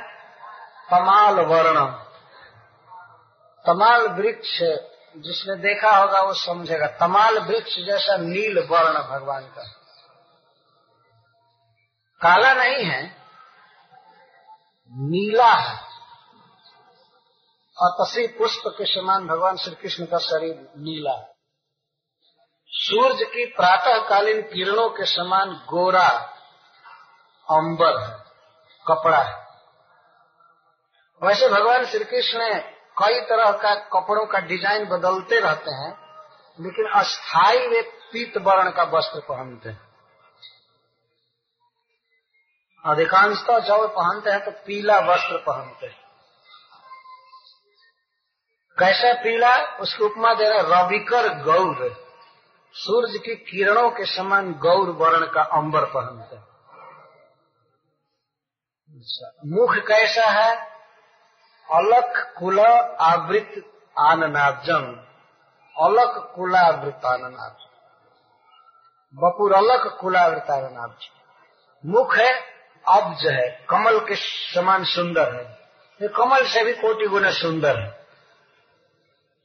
Speaker 2: तमाल वर्ण तमाल वृक्ष जिसने देखा होगा वो समझेगा। तमाल वृक्ष जैसा नील वर्ण भगवान का। काला नहीं है, नीला है। और तसी पुष्प के समान भगवान श्री कृष्ण का शरीर नीला है। सूर्य की प्रातःकालीन किरणों के समान गोरा अंबर है, कपड़ा है। वैसे भगवान श्री कृष्ण कई तरह का कपड़ों का डिज़ाइन बदलते रहते हैं लेकिन अस्थाई वे पीत वर्ण का वस्त्र पहनते हैं। अधिकांशतः जब पहनते हैं तो पीला वस्त्र पहनते हैं। कैसा पीला? उसकी उपमा दे रहे रविकर गौर। सूर्य की किरणों के समान गौर वर्ण का अंबर पहनते अच्छा, मुख कैसा है? अलक कुल आवृत आननाजम अलक कुलावृत आननाज बपुर अलक कुलावृत आननाज मुख है, अब्ज है, कमल के समान सुंदर है। ये कमल से भी कोटि गुना सुंदर है।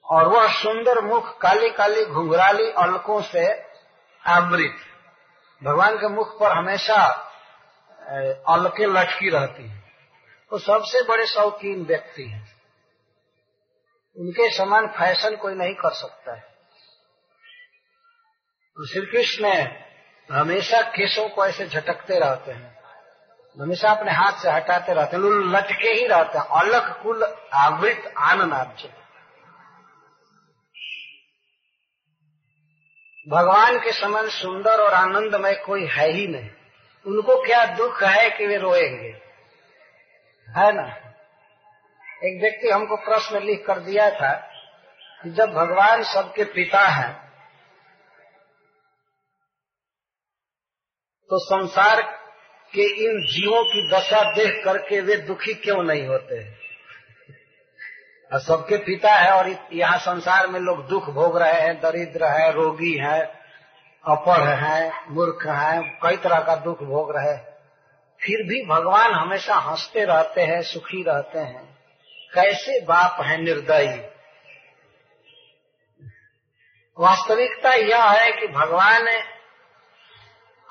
Speaker 2: और वह सुंदर मुख काली काली घुंघराली अलकों से आवृत। भगवान के मुख पर हमेशा अलके लटकी रहती है। वो सबसे बड़े शौकीन व्यक्ति हैं। उनके समान फ़ैशन कोई नहीं कर सकता है।
Speaker 1: तो श्री कृष्ण हमेशा केशों को ऐसे झटकते रहते हैं। हमेशा अपने हाथ से हटाते रहते हैं। लटके ही रहते हैं। अलग कुल आवृत आनंद आप भगवान के समान सुंदर और आनंदमय कोई है ही नहीं। उनको क्या दुख है कि वे रोएँगे? है ना? एक व्यक्ति हमको प्रश्न लिख कर दिया था कि जब भगवान सबके पिता हैं तो संसार के इन जीवों की दशा देख करके वे दुखी क्यों नहीं होते? और सबके पिता है और यहाँ संसार में लोग दुख भोग रहे हैं, दरिद्र है, रोगी है अपढ़ है, मूर्ख है, कई तरह का दुख भोग रहे फिर भी भगवान हमेशा हँसते रहते हैं, सुखी रहते हैं। कैसे बाप है निर्दयी? वास्तविकता यह है कि भगवान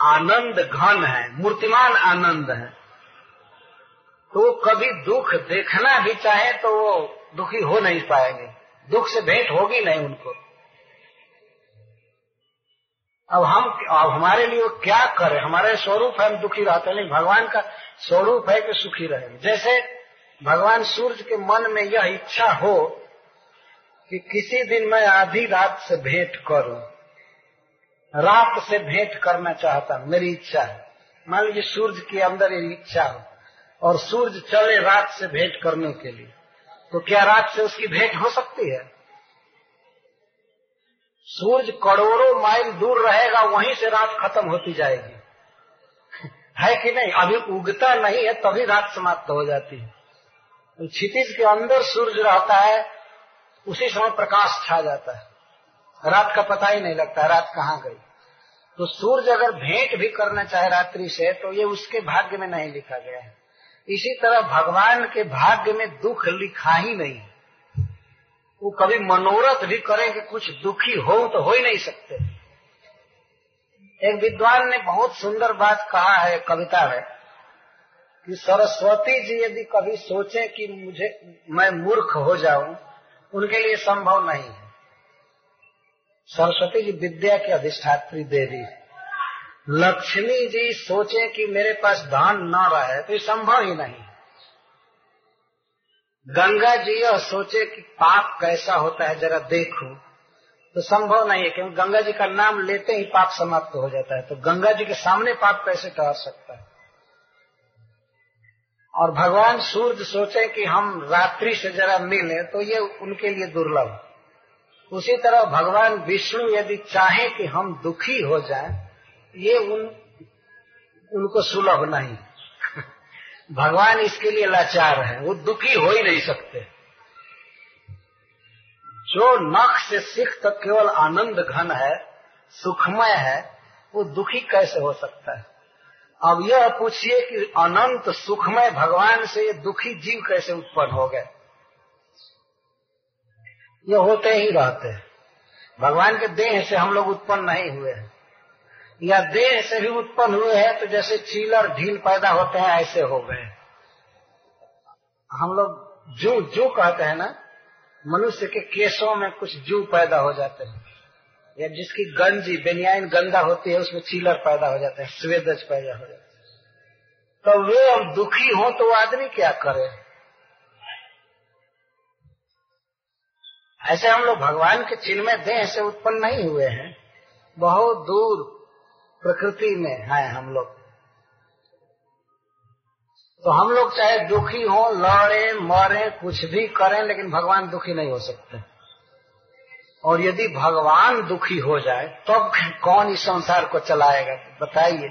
Speaker 1: आनंद घन है, मूर्तिमान आनंद है। तो कभी दुख देखना भी चाहे तो वो दुखी हो नहीं पाएँगे। दुख से भेंट होगी नहीं उनको। अब हम, अब हमारे लिए क्या करें? हमारे स्वरूप है, हम दुखी रहते हैं। नहीं, भगवान का स्वरूप है कि सुखी रहे। जैसे भगवान सूर्य के मन में यह इच्छा हो कि किसी दिन मैं आधी रात से भेंट करूँ। रात से भेंट करना चाहता हूँ। मेरी इच्छा है। मान लीजिए सूर्य के अंदर ये इच्छा हो और सूर्य चले रात से भेंट करने के लिए। तो क्या रात से उसकी भेंट हो सकती है? सूर्य करोड़ों माइल दूर रहेगा, वहीं से रात खत्म होती जाएगी। *laughs* है कि नहीं? अभी उगता नहीं है, तभी रात समाप्त हो जाती है। तो क्षितिज के अंदर सूर्य रहता है, उसी समय प्रकाश छा जाता है। रात का पता ही नहीं लगता, रात कहाँ गई। तो सूर्य अगर भेंट भी करना चाहे रात्रि से तो ये उसके भाग्य में नहीं लिखा गया है। इसी तरह भगवान के भाग्य में दुख लिखा ही नहीं। वो कभी मनोरथ भी करें कि कुछ दुखी हो तो हो ही नहीं सकते। एक विद्वान ने बहुत सुंदर बात कहा है, कविता में, कि सरस्वती जी यदि कभी सोचे कि मुझे, मैं मूर्ख हो जाऊँ, उनके लिए संभव नहीं है। सरस्वती जी विद्या की अधिष्ठात्री देवी लक्ष्मी जी सोचे कि मेरे पास धन न रहे तो ये संभव ही नहीं। गंगा जी यह सोचे कि पाप कैसा होता है, जरा देखो। तो संभव नहीं है, क्योंकि गंगा जी का नाम लेते ही पाप समाप्त हो जाता है। तो गंगा जी के सामने पाप कैसे ठहर सकता है? और भगवान सूर्य सोचे कि हम रात्रि से जरा मिले तो ये उनके लिए दुर्लभ। उसी तरह भगवान विष्णु यदि चाहे कि हम दुखी हो जाएँ, ये उन, उनको सुलभ नहीं। भगवान इसके लिए लाचार है। वो दुखी हो ही नहीं सकते। जो नख से सिख तक केवल आनंद, घन है, सुखमय है, वो दुखी कैसे हो सकता है? अब यह पूछिए कि अनंत सुखमय भगवान से ये दुखी जीव कैसे उत्पन्न हो गए? ये होते ही रहते हैं। भगवान के देह से हम लोग उत्पन्न नहीं हुए हैं। या देह से भी उत्पन्न हुए हैं तो जैसे चीलर ढील पैदा होते हैं, ऐसे हो गए। हम लोग जू जू कहते हैं ना, मनुष्य के केसों में कुछ जू पैदा हो जाते हैं। या जिसकी गंजी बेनियाइन गंदा होती है, उसमें चीलर पैदा हो जाते हैं, स्वेदज पैदा हो जाते हैं। तो वे अब दुखी हो तो वो आदमी क्या करे? ऐसे हम लोग भगवान के चिन्ह में देह से उत्पन्न नहीं हुए हैं। बहुत दूर प्रकृति में है हम लोग। तो हम लोग चाहे दुखी हो, लड़े, मरे, कुछ भी करें, लेकिन भगवान दुखी नहीं हो सकते। और यदि भगवान दुखी हो जाए तब तो कौन इस संसार को चलाएगा? बताइए।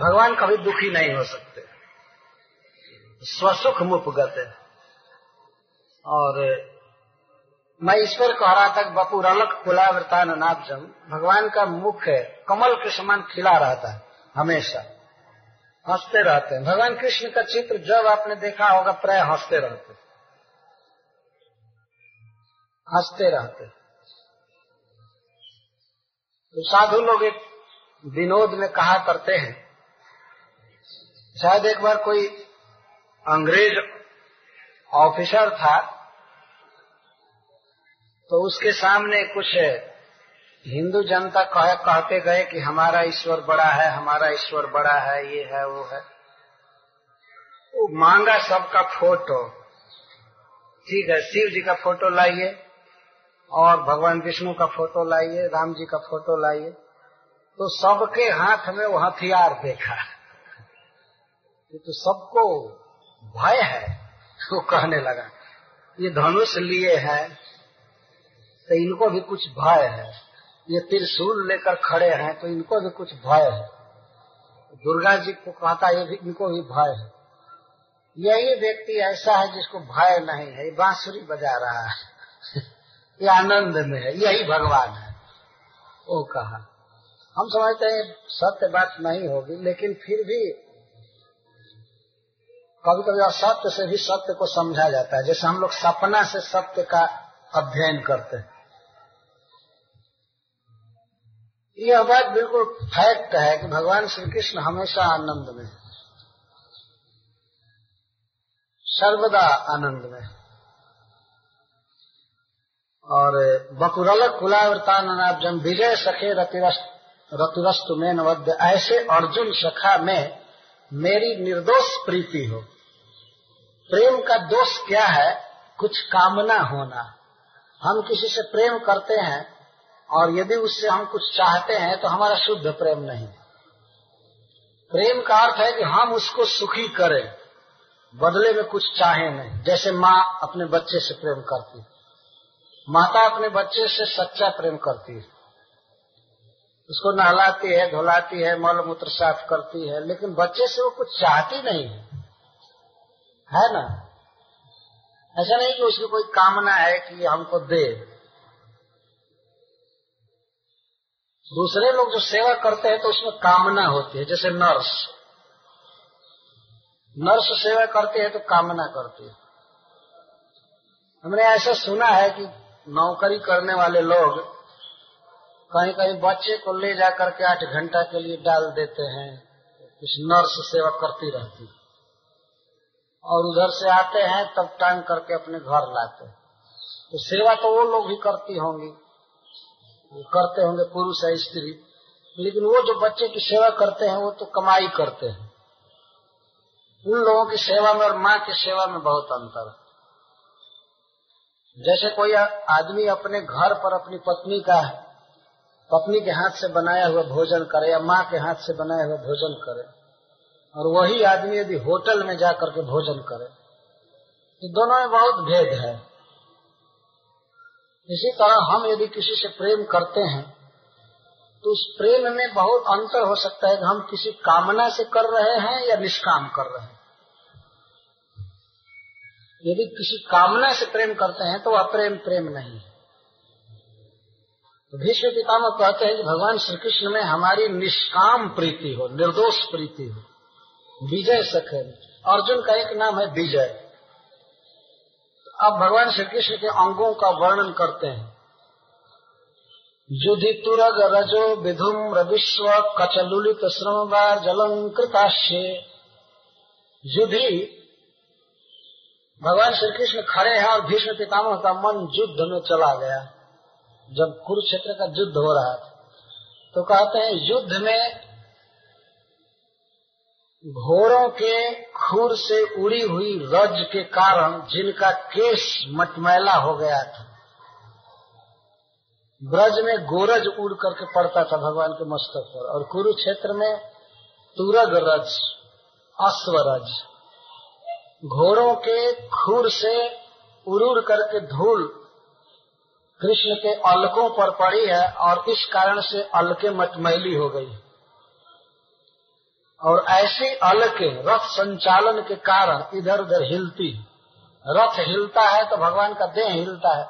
Speaker 1: भगवान कभी दुखी नहीं हो सकते। स्वसुख मुपगत। और मैं ईश्वर कह रहा था बपू रलक कुलावृतान नाभजम भगवान का मुख है, कमल के समान खिला रहता है, हमेशा। हँसते रहते हैं। भगवान कृष्ण का चित्र जब आपने देखा होगा, प्राय हँसते रहते हँसते रहते तो साधु लोग एक विनोद में कहा करते हैं, शायद एक बार कोई अंग्रेज़ ऑफिसर था तो उसके सामने कुछ हिंदू जनता कह, कहते गए कि हमारा ईश्वर बड़ा है हमारा ईश्वर बड़ा है ये है वो है। वो मांगा सबका फ़ोटो। ठीक है शिव जी का फ़ोटो लाइए और भगवान विष्णु का फ़ोटो लाइए राम जी का फ़ोटो लाइए। तो सबके हाथ में वो हथियार देखा। तो सबको भय है वो कहने लगा। ये धनुष लिए हैं। तो इनको भी कुछ भय है। ये त्रिशूल लेकर खड़े हैं तो इनको भी कुछ भय है। दुर्गा जी को कहता ये भी, इनको भी भय है। यही व्यक्ति ऐसा है जिसको भय नहीं है, ये बांसुरी बजा रहा है। *laughs* ये आनंद में है, यही भगवान है। वो कहा, हम समझते हैं सत्य बात नहीं होगी, लेकिन फिर भी कभी कभी असत्य से भी सत्य को समझा जाता है। जैसे हम लोग सपना से सत्य का अध्ययन करते हैं। यह बात बिल्कुल फैक्ट है कि भगवान श्री कृष्ण हमेशा आनंद में सर्वदा आनंद में और बकुरल कुलावृतान विजय सखे रतिरस्तु में नवद्य, ऐसे अर्जुन सखा में मेरी निर्दोष प्रीति हो। प्रेम का दोष क्या है? कुछ कामना होना। हम किसी से प्रेम करते हैं और यदि उससे हम कुछ चाहते हैं तो हमारा शुद्ध प्रेम नहीं। प्रेम का अर्थ है कि हम उसको सुखी करें, बदले में कुछ चाहे नहीं। जैसे माँ अपने बच्चे से प्रेम करती है। माता अपने बच्चे से सच्चा प्रेम करती है। उसको नहलाती है, धुलाती है, मल मूत्र साफ़ करती है, लेकिन बच्चे से वो कुछ चाहती नहीं है। है ना? ऐसा नहीं कि उसकी कोई कामना है कि हमको दे। दूसरे लोग जो सेवा करते हैं तो उसमें कामना होती है, जैसे नर्स। नर्स सेवा करते हैं तो कामना करती है। हमने ऐसा सुना है कि नौकरी करने वाले लोग कहीं कहीं बच्चे को ले जा करके आठ घंटा के लिए डाल देते हैं, कुछ नर्स सेवा करती रहती और उधर से आते हैं, तब टांग करके अपने घर लाते हैं। तो सेवा तो वो लोग भी करती होंगी। करते होंगे पुरुष है स्त्री। लेकिन वो जो बच्चे की सेवा करते हैं, वो तो कमाई करते हैं। उन लोगों की सेवा में और माँ की सेवा में बहुत अंतर है। जैसे कोई आदमी अपने घर पर अपनी पत्नी का, पत्नी के हाथ से बनाया हुआ भोजन करे या माँ के हाथ से बनाया हुआ भोजन करे, और वही आदमी यदि होटल में जाकर के भोजन करे तो दोनों में बहुत भेद है। इसी तरह हम यदि किसी से प्रेम करते हैं तो उस प्रेम में बहुत अंतर हो सकता है कि हम किसी कामना से कर रहे हैं या निष्काम कर रहे हैं। यदि किसी कामना से प्रेम करते हैं तो वह प्रेम प्रेम नहीं है। तो भीष्म पितामह कहते हैं कि भगवान श्री कृष्ण में हमारी निष्काम प्रीति हो, निर्दोष प्रीति हो, विजय सखे अर्जुन का एक नाम है विजय। अब भगवान श्री कृष्ण के अंगों का वर्णन करते हैं। युधि तुरग रजो विधुम रविश्व कचलुलित श्रमवार जलंकृताश्य युधि, भगवान श्री कृष्ण खड़े हैं और भीष्म पितामह का मन युद्ध में चला गया, जब कुरुक्षेत्र का युद्ध हो रहा था। तो कहते हैं, युद्ध में घोड़ों के खूर से उड़ी हुई रज के कारण जिनका केश मटमैला हो गया था, ब्रज में गोरज उड़ करके पड़ता था भगवान के मस्तक पर। और कुरुक्षेत्र में तुरग रज अश्वरज घोड़ों के खुर से उड़ करके धूल कृष्ण के अलकों पर पड़ी है और इस कारण से अलके मटमैली हो गई। और ऐसी अलके रथ संचालन के कारण इधर उधर हिलती रथ हिलता है तो भगवान का देह हिलता है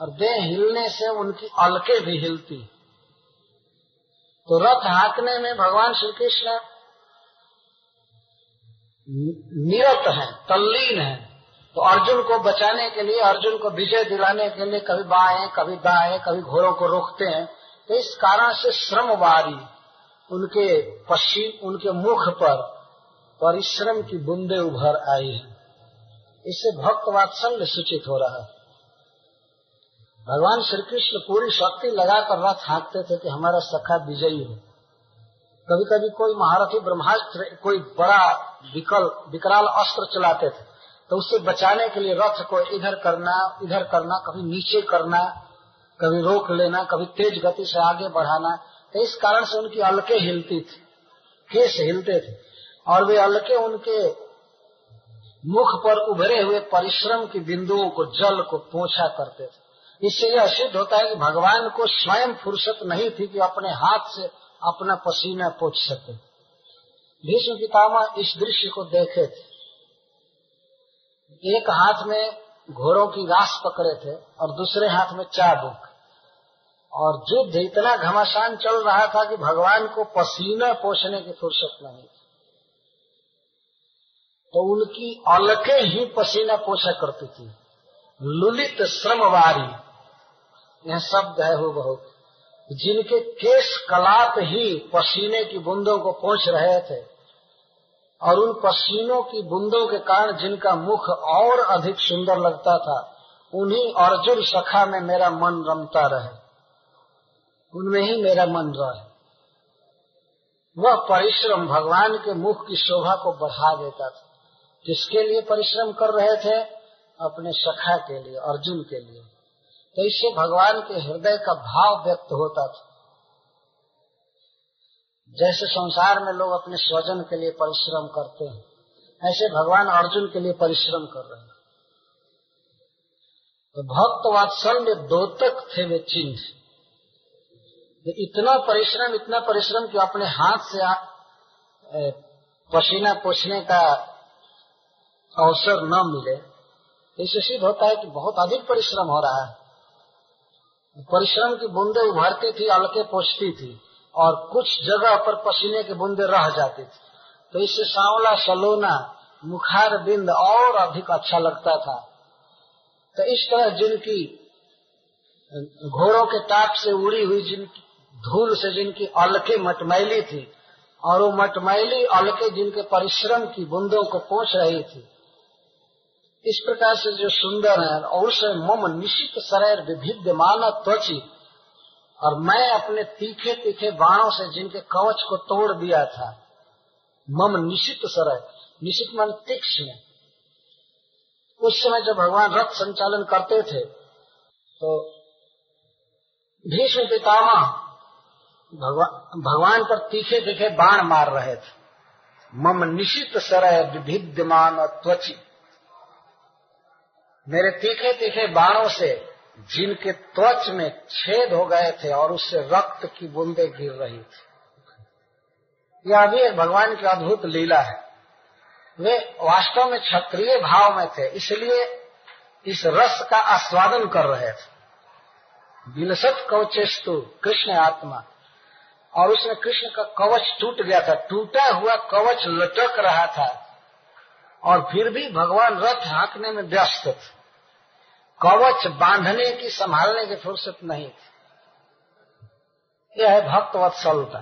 Speaker 1: और देह हिलने से उनकी अलके भी हिलती तो रथ हाँकने में भगवान श्री कृष्ण निरत है, तल्लीन है। तो अर्जुन को बचाने के लिए, अर्जुन को विजय दिलाने के लिए कभी बाएँ, कभी दाएँ, कभी घोड़ों को रोकते हैं। तो इस कारण से श्रमवारी उनके पश्चिम, उनके मुख पर परिश्रम की बूंदे उभर आई है। इससे भक्त वात्सल्य सूचित हो रहा है।
Speaker 2: भगवान श्री कृष्ण पूरी शक्ति लगाकर रथ हाँकते थे कि हमारा सखा विजयी हो। कभी कभी कोई महारथी ब्रह्मास्त्र, कोई बड़ा विकल, विकराल अस्त्र चलाते थे तो उससे बचाने के लिए रथ को इधर करना इधर करना, कभी नीचे करना, कभी रोक लेना, कभी तेज गति से आगे बढ़ाना तो इस कारण से उनकी अलके हिलती थी केस हिलते थे, और वे अलके उनके मुख पर उभरे हुए परिश्रम की बिंदुओं को, जल को पोछा करते थे। इससे यह सिद्ध होता है कि भगवान को स्वयं फुर्सत नहीं थी कि अपने हाथ से अपना पसीना पोछ सके। भीष्म पितामह इस दृश्य को देखे थे। एक हाथ में घोड़ों की रास पकड़े थे और दूसरे हाथ में चाबुक। और युद्ध इतना घमासान चल रहा था कि भगवान को पसीना पोषने की फुर्सत नहीं थी तो उनकी अलके ही पसीना पोषा करती थी। लुलित श्रमवारी, यह शब्द है वो बहुत जिनके केश कलाप ही पसीने की बूंदों को पहुँच रहे थे और उन पसीनों की बूंदों के कारण जिनका मुख और अधिक सुंदर लगता था, उन्हीं अर्जुन सखा में मेरा मन रमता रहे। उनमें ही मेरा मन रहे वह परिश्रम भगवान के मुख की शोभा को बढ़ा देता था। किसके लिए परिश्रम कर रहे थे? अपने सखा के लिए, अर्जुन के लिए। तो इससे भगवान के हृदय का भाव व्यक्त होता था। जैसे संसार में लोग अपने स्वजन के लिए परिश्रम करते हैं, ऐसे भगवान अर्जुन के लिए परिश्रम कर रहे हैं। तो भक्त वात्सल्य दो तक थे वे चिन्ह। इतना परिश्रम इतना परिश्रम कि अपने हाथ से पसीना पोछने का अवसर न मिले। इससे सिद्ध होता है कि बहुत अधिक परिश्रम हो रहा है। परिश्रम की बूंदे उभरती थी, अलके पोछती थी, और कुछ जगह पर पसीने की बूंदे रह जाती थी। तो इससे सांवला, सलोना, मुखार बिंद और अधिक अच्छा लगता था। तो इस तरह जिनकी घोड़ों के ताप से उड़ी हुई, जिनकी धूल से जिनकी अलके मटमैली थी, और वो मटमैली अलके जिनके परिश्रम की बूंदों को पहुँच रही थी। इस प्रकार से जो सुंदर है, और उसे मम निश्चित शरीर विभिद्यमान त्वची, और मैं अपने तीखे तीखे बाणों से जिनके कवच को तोड़ दिया था, मम निश्चित सरय निश्चित मन तीक्ष्ण उस समय जब भगवान रथ संचालन करते थे तो भीष्म पितामह भगवान भगवान पर तीखे तीखे बाण मार रहे थे। मम निशित सरय विभिद्यमान त्वची। मेरे तीखे तीखे बाणों से जिनके त्वच में छेद हो गए थे और उससे रक्त की बूंदे गिर रही थी। यह भी एक भगवान की अद्भुत लीला है। वे वास्तव में क्षत्रिय भाव में थे, इसलिए इस रस का आस्वादन कर रहे थे। विलसत कवचेस्तु कृष्ण आत्मा। और उसमें कृष्ण का कवच टूट गया था। टूटा हुआ कवच लटक रहा था। और फिर भी भगवान रथ हाँकने में व्यस्त थे। कवच बांधने की, संभालने की फुर्सत नहीं थी। यह है भक्त वत्सलता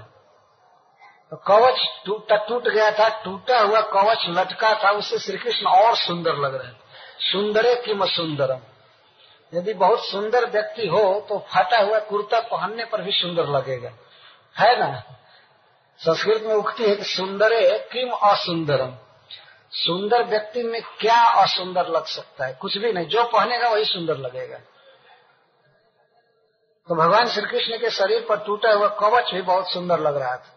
Speaker 2: तो कवच टूटा, टूट गया था, टूटा हुआ कवच लटका था उससे श्री कृष्ण और सुंदर लग रहे थे सुंदरे किम सुंदरम। यदि बहुत सुंदर व्यक्ति हो तो फटा हुआ कुर्ता पहनने पर भी सुंदर लगेगा। है ना? संस्कृत में उगती है कि सुंदरे किम असुंदरम। सुंदर व्यक्ति में क्या असुंदर लग सकता है? कुछ भी नहीं। जो पहनेगा वही सुंदर लगेगा। तो भगवान श्री कृष्ण के शरीर पर टूटा हुआ कवच भी बहुत सुंदर लग रहा था।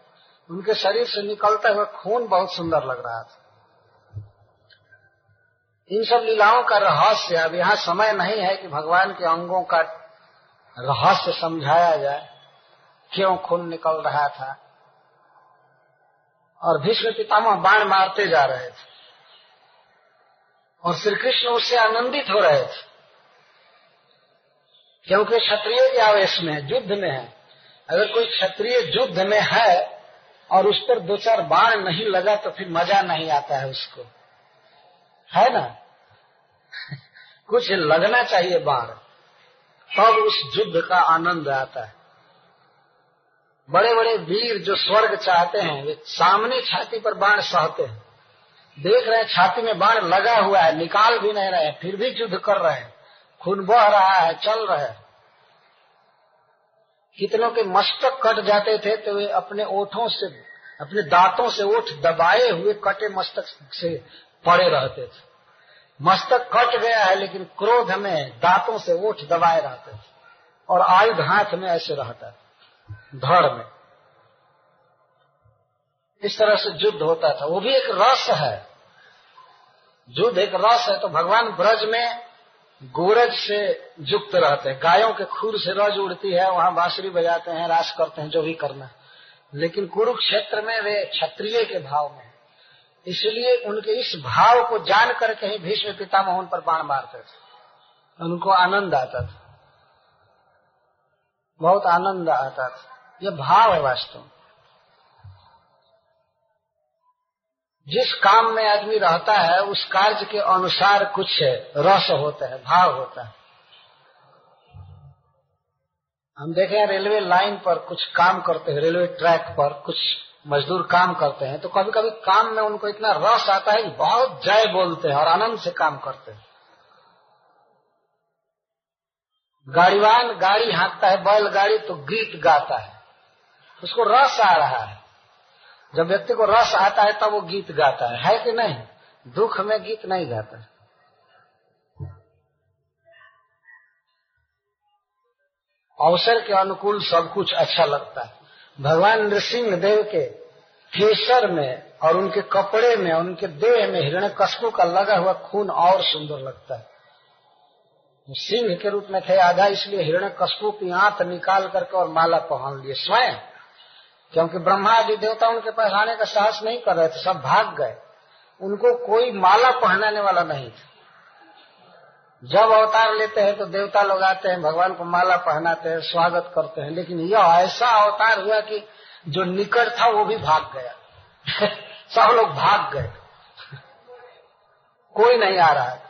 Speaker 2: उनके शरीर से निकलता हुआ खून बहुत सुंदर लग रहा था। इन सब लीलाओं का रहस्य, अब यहाँ समय नहीं है कि भगवान के अंगों का रहस्य समझाया जाए। क्यों खून निकल रहा था? और भीष्म पितामह बाण मारते जा रहे थे। और श्री कृष्ण उससे आनंदित हो रहे थे। क्योंकि क्षत्रिय के आवेश में है, युद्ध में है। अगर कोई क्षत्रिय युद्ध में है और उस पर दो चार बाण नहीं लगा तो फिर मज़ा नहीं आता है उसको। है ना? *laughs* कुछ लगना चाहिए बाण। तब तो उस युद्ध का आनंद आता है। बड़े बड़े वीर जो स्वर्ग चाहते हैं, वे सामने छाती पर बाण सहते हैं। देख रहे हैं, छाती में बाण लगा हुआ है, निकाल भी नहीं रहे, फिर भी युद्ध कर रहे हैं। खून बह रहा है, चल रहे कितनों के मस्तक कट जाते थे तो वे अपने ओठों से, अपने दांतों से ओठ दबाए हुए कटे मस्तक से पड़े रहते थे। मस्तक कट गया है, लेकिन क्रोध में दांतों से ओठ दबाए रहते थे। और आयुध हाथ में ऐसे रहता है। धड़ में इस तरह से युद्ध होता था। वो भी एक रस है। युद्ध एक रस है तो भगवान ब्रज में गोरज से युक्त रहते हैं। गायों के खुर से रज उड़ती है, वहाँ बांसुरी बजाते हैं, रास करते हैं, जो भी करना लेकिन कुरुक्षेत्र में वे क्षत्रिय के भाव में इसलिए उनके इस भाव को जान करके ही भीष्म पितामह उन पर बाण मारते थे। उनको आनंद आता था। बहुत आनंद आता था। यह भाव है वास्तव जिस काम में आदमी रहता है, उस कार्य के अनुसार कुछ रस होता है, भाव होता है। हम देखे, रेलवे लाइन पर कुछ काम करते हैं, रेलवे ट्रैक पर कुछ मजदूर काम करते हैं तो कभी कभी काम में उनको इतना रस आता है कि बहुत जय बोलते हैं और आनंद से काम करते हैं। गाड़ीवान गाड़ी हाँकता है, बैलगाड़ी तो गीत गाता है। उसको रस आ रहा है। जब व्यक्ति को रस आता है, तब वो गीत गाता है। है कि नहीं? दुख में गीत नहीं गाता। है अवसर के अनुकूल सब कुछ अच्छा लगता है। भगवान नृसिंह देव के केसर में और उनके कपड़े में, उनके देह में हिरण्य कस्बों का लगा हुआ खून और सुंदर लगता है। सिंह के रूप में थे आधा, इसलिए हिरण्य कस्बों की आंत निकाल करके और माला पहन लिए। स्वयं क्योंकि ब्रह्मा आदि देवता उनके पास आने का साहस नहीं कर रहे थे, सब भाग गए। उनको कोई माला पहनाने वाला नहीं था। जब अवतार लेते हैं तो देवता लोग आते हैं, भगवान को माला पहनाते हैं, स्वागत करते हैं। लेकिन यह ऐसा अवतार हुआ कि जो निकट था, वो भी भाग गया। *laughs* सब लोग भाग गए। *laughs* कोई नहीं आ रहा है।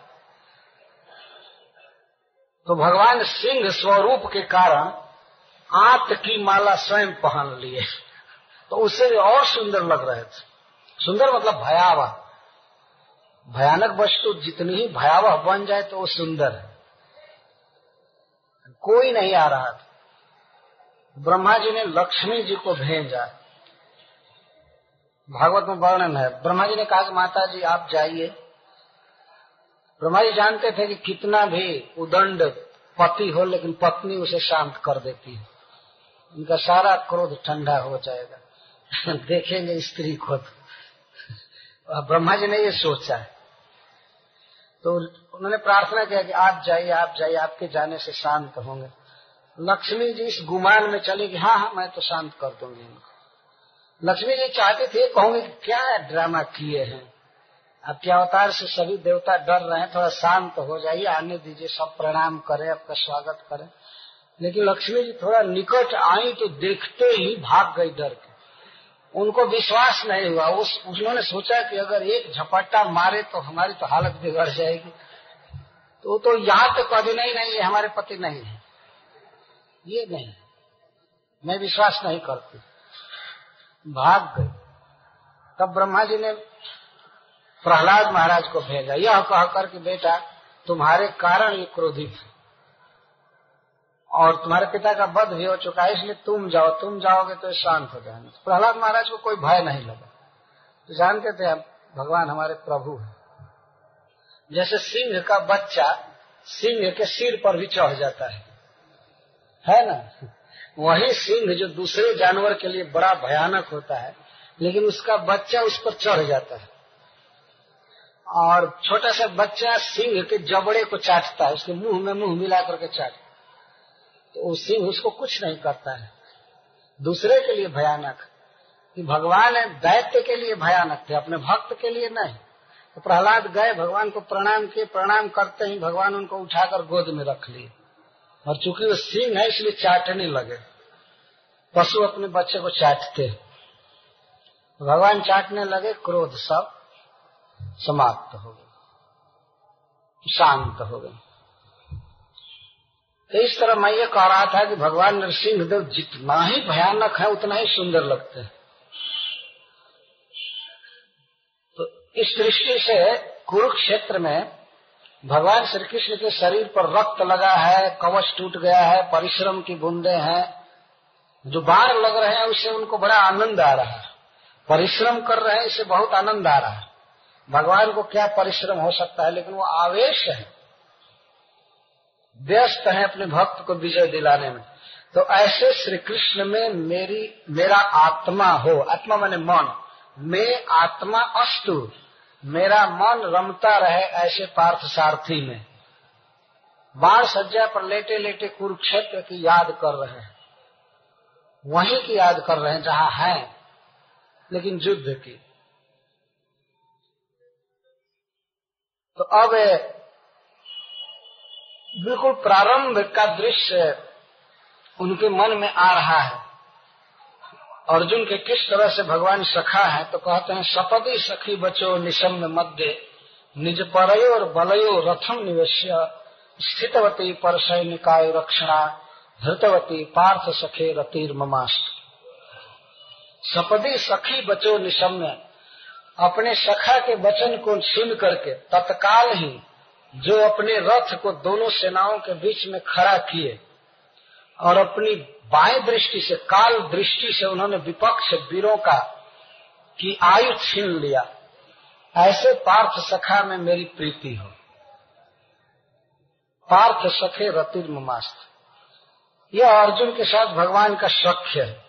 Speaker 2: तो भगवान सिंह स्वरूप के कारण आत की माला स्वयं पहन लिए। तो उससे और सुंदर लग रहे थे। सुंदर मतलब भयावह। भयानक वस्तु जितनी ही भयावह बन जाए तो वो सुंदर है। कोई नहीं आ रहा था। ब्रह्मा जी ने लक्ष्मी जी को भेजा। भागवत में वर्णन है। ब्रह्मा जी ने कहा कि माता जी, आप जाइए। ब्रह्मा जी जानते थे कि कितना भी उदंड पति हो, लेकिन पत्नी उसे शांत कर देती है। उनका सारा क्रोध ठंडा हो जाएगा। *laughs* देखेंगे स्त्री को तो। ब्रह्मा जी ने ये सोचा। तो उन्होंने प्रार्थना किया कि आप जाइए आप जाइए, आपके जाने से शांत होंगे। लक्ष्मी जी इस गुमान में चले कि हाँ हाँ मैं तो शांत कर दूँगी इनको। लक्ष्मी जी चाहते थे, कहूँगे क्या ड्रामा किए हैं। आपके अवतार से सभी देवता डर रहे हैं, थोड़ा शांत हो जाइए, आने दीजिए, सब प्रणाम करें, आपका स्वागत करें। लेकिन लक्ष्मी जी थोड़ा निकट आई तो देखते ही भाग गई डर के। उनको विश्वास नहीं हुआ। उस, उन्होंने सोचा कि अगर एक झपट्टा मारे तो हमारी तो हालत बिगड़ जाएगी। तो तो यहाँ तो कभी नहीं नहीं ये हमारे पति नहीं है। ये नहीं। मैं विश्वास नहीं करती। भाग गई तब ब्रह्मा जी ने प्रहलाद महाराज को भेजा। यह कह कर कि बेटा, तुम्हारे कारण ये क्रोधित है। और तुम्हारे पिता का वध भी हो चुका है, इसलिए तुम जाओ, तुम जाओगे तो शांत हो जाएँगे। प्रहलाद महाराज को कोई भय नहीं लगा। तो जानते थे हम भगवान हमारे प्रभु है। जैसे सिंह का बच्चा सिंह के सिर पर भी चढ़ जाता है। है ना? वही सिंह जो दूसरे जानवर के लिए बड़ा भयानक होता है, लेकिन उसका बच्चा उस पर चढ़ जाता है। और छोटा सा बच्चा सिंह के जबड़े को चाटता है, उसके मुँह में मुँह मिला करके चाटता तो सिंह उसको कुछ नहीं करता है। दूसरे के लिए भयानक। कि भगवान है, दैत्य के लिए भयानक थे, अपने भक्त के लिए नहीं। तो प्रहलाद गए, भगवान को प्रणाम किए, प्रणाम करते ही भगवान उनको उठाकर गोद में रख लिए। और चूँकि वो सिंह है, इसलिए चाटने लगे। पशु अपने बच्चे को चाटते भगवान चाटने लगे, क्रोध सब समाप्त हो गए। शांत हो गए। तो इस तरह मैं ये कह रहा था कि भगवान नरसिंह देव जितना ही भयानक है, उतना ही सुंदर लगते हैं। तो इस दृष्टि से कुरुक्षेत्र में भगवान श्री कृष्ण के शरीर पर रक्त लगा है, कवच टूट गया है, परिश्रम की बूंदे हैं, जो बाण लग रहे हैं, उससे उनको बड़ा आनंद आ रहा है। परिश्रम कर रहे हैं, इससे बहुत आनंद आ रहा है। भगवान को क्या परिश्रम हो सकता है, लेकिन वो आवेश है। व्यस्त है अपने भक्त को विजय दिलाने में। तो ऐसे श्री कृष्ण में मेरी, मेरा आत्मा हो, आत्मा माने मन, मैं आत्मा अस्तु मेरा मन रमता रहे ऐसे पार्थ सारथी में। बाढ़ सज्जा पर लेटे लेटे कुरुक्षेत्र की याद कर रहे हैं। वहीं की याद कर रहे हैं, जहाँ है, लेकिन युद्ध की। तो अब बिल्कुल प्रारंभ का दृश्य उनके मन में आ रहा है। अर्जुन के किस तरह से भगवान सखा है तो कहते हैं, सपदी सखी बचो निशम्य मध्य, निज परयो और बलयो रथम निवेश्य, स्थितवती पर सैनिकाय रक्षणा, धृतवती पार्थ सखे रतिर ममास्त। सपदी सखी बचो निशम्य अपने सखा के वचन को सुन करके तत्काल ही जो अपने रथ को दोनों सेनाओं के बीच में खड़ा किए और अपनी बाएँ दृष्टि से, काल दृष्टि से उन्होंने विपक्ष वीरों का की आयु छीन लिया। ऐसे पार्थ सखा में मेरी प्रीति हो। पार्थ सखे रतिर यह अर्जुन के साथ भगवान का सख्य है।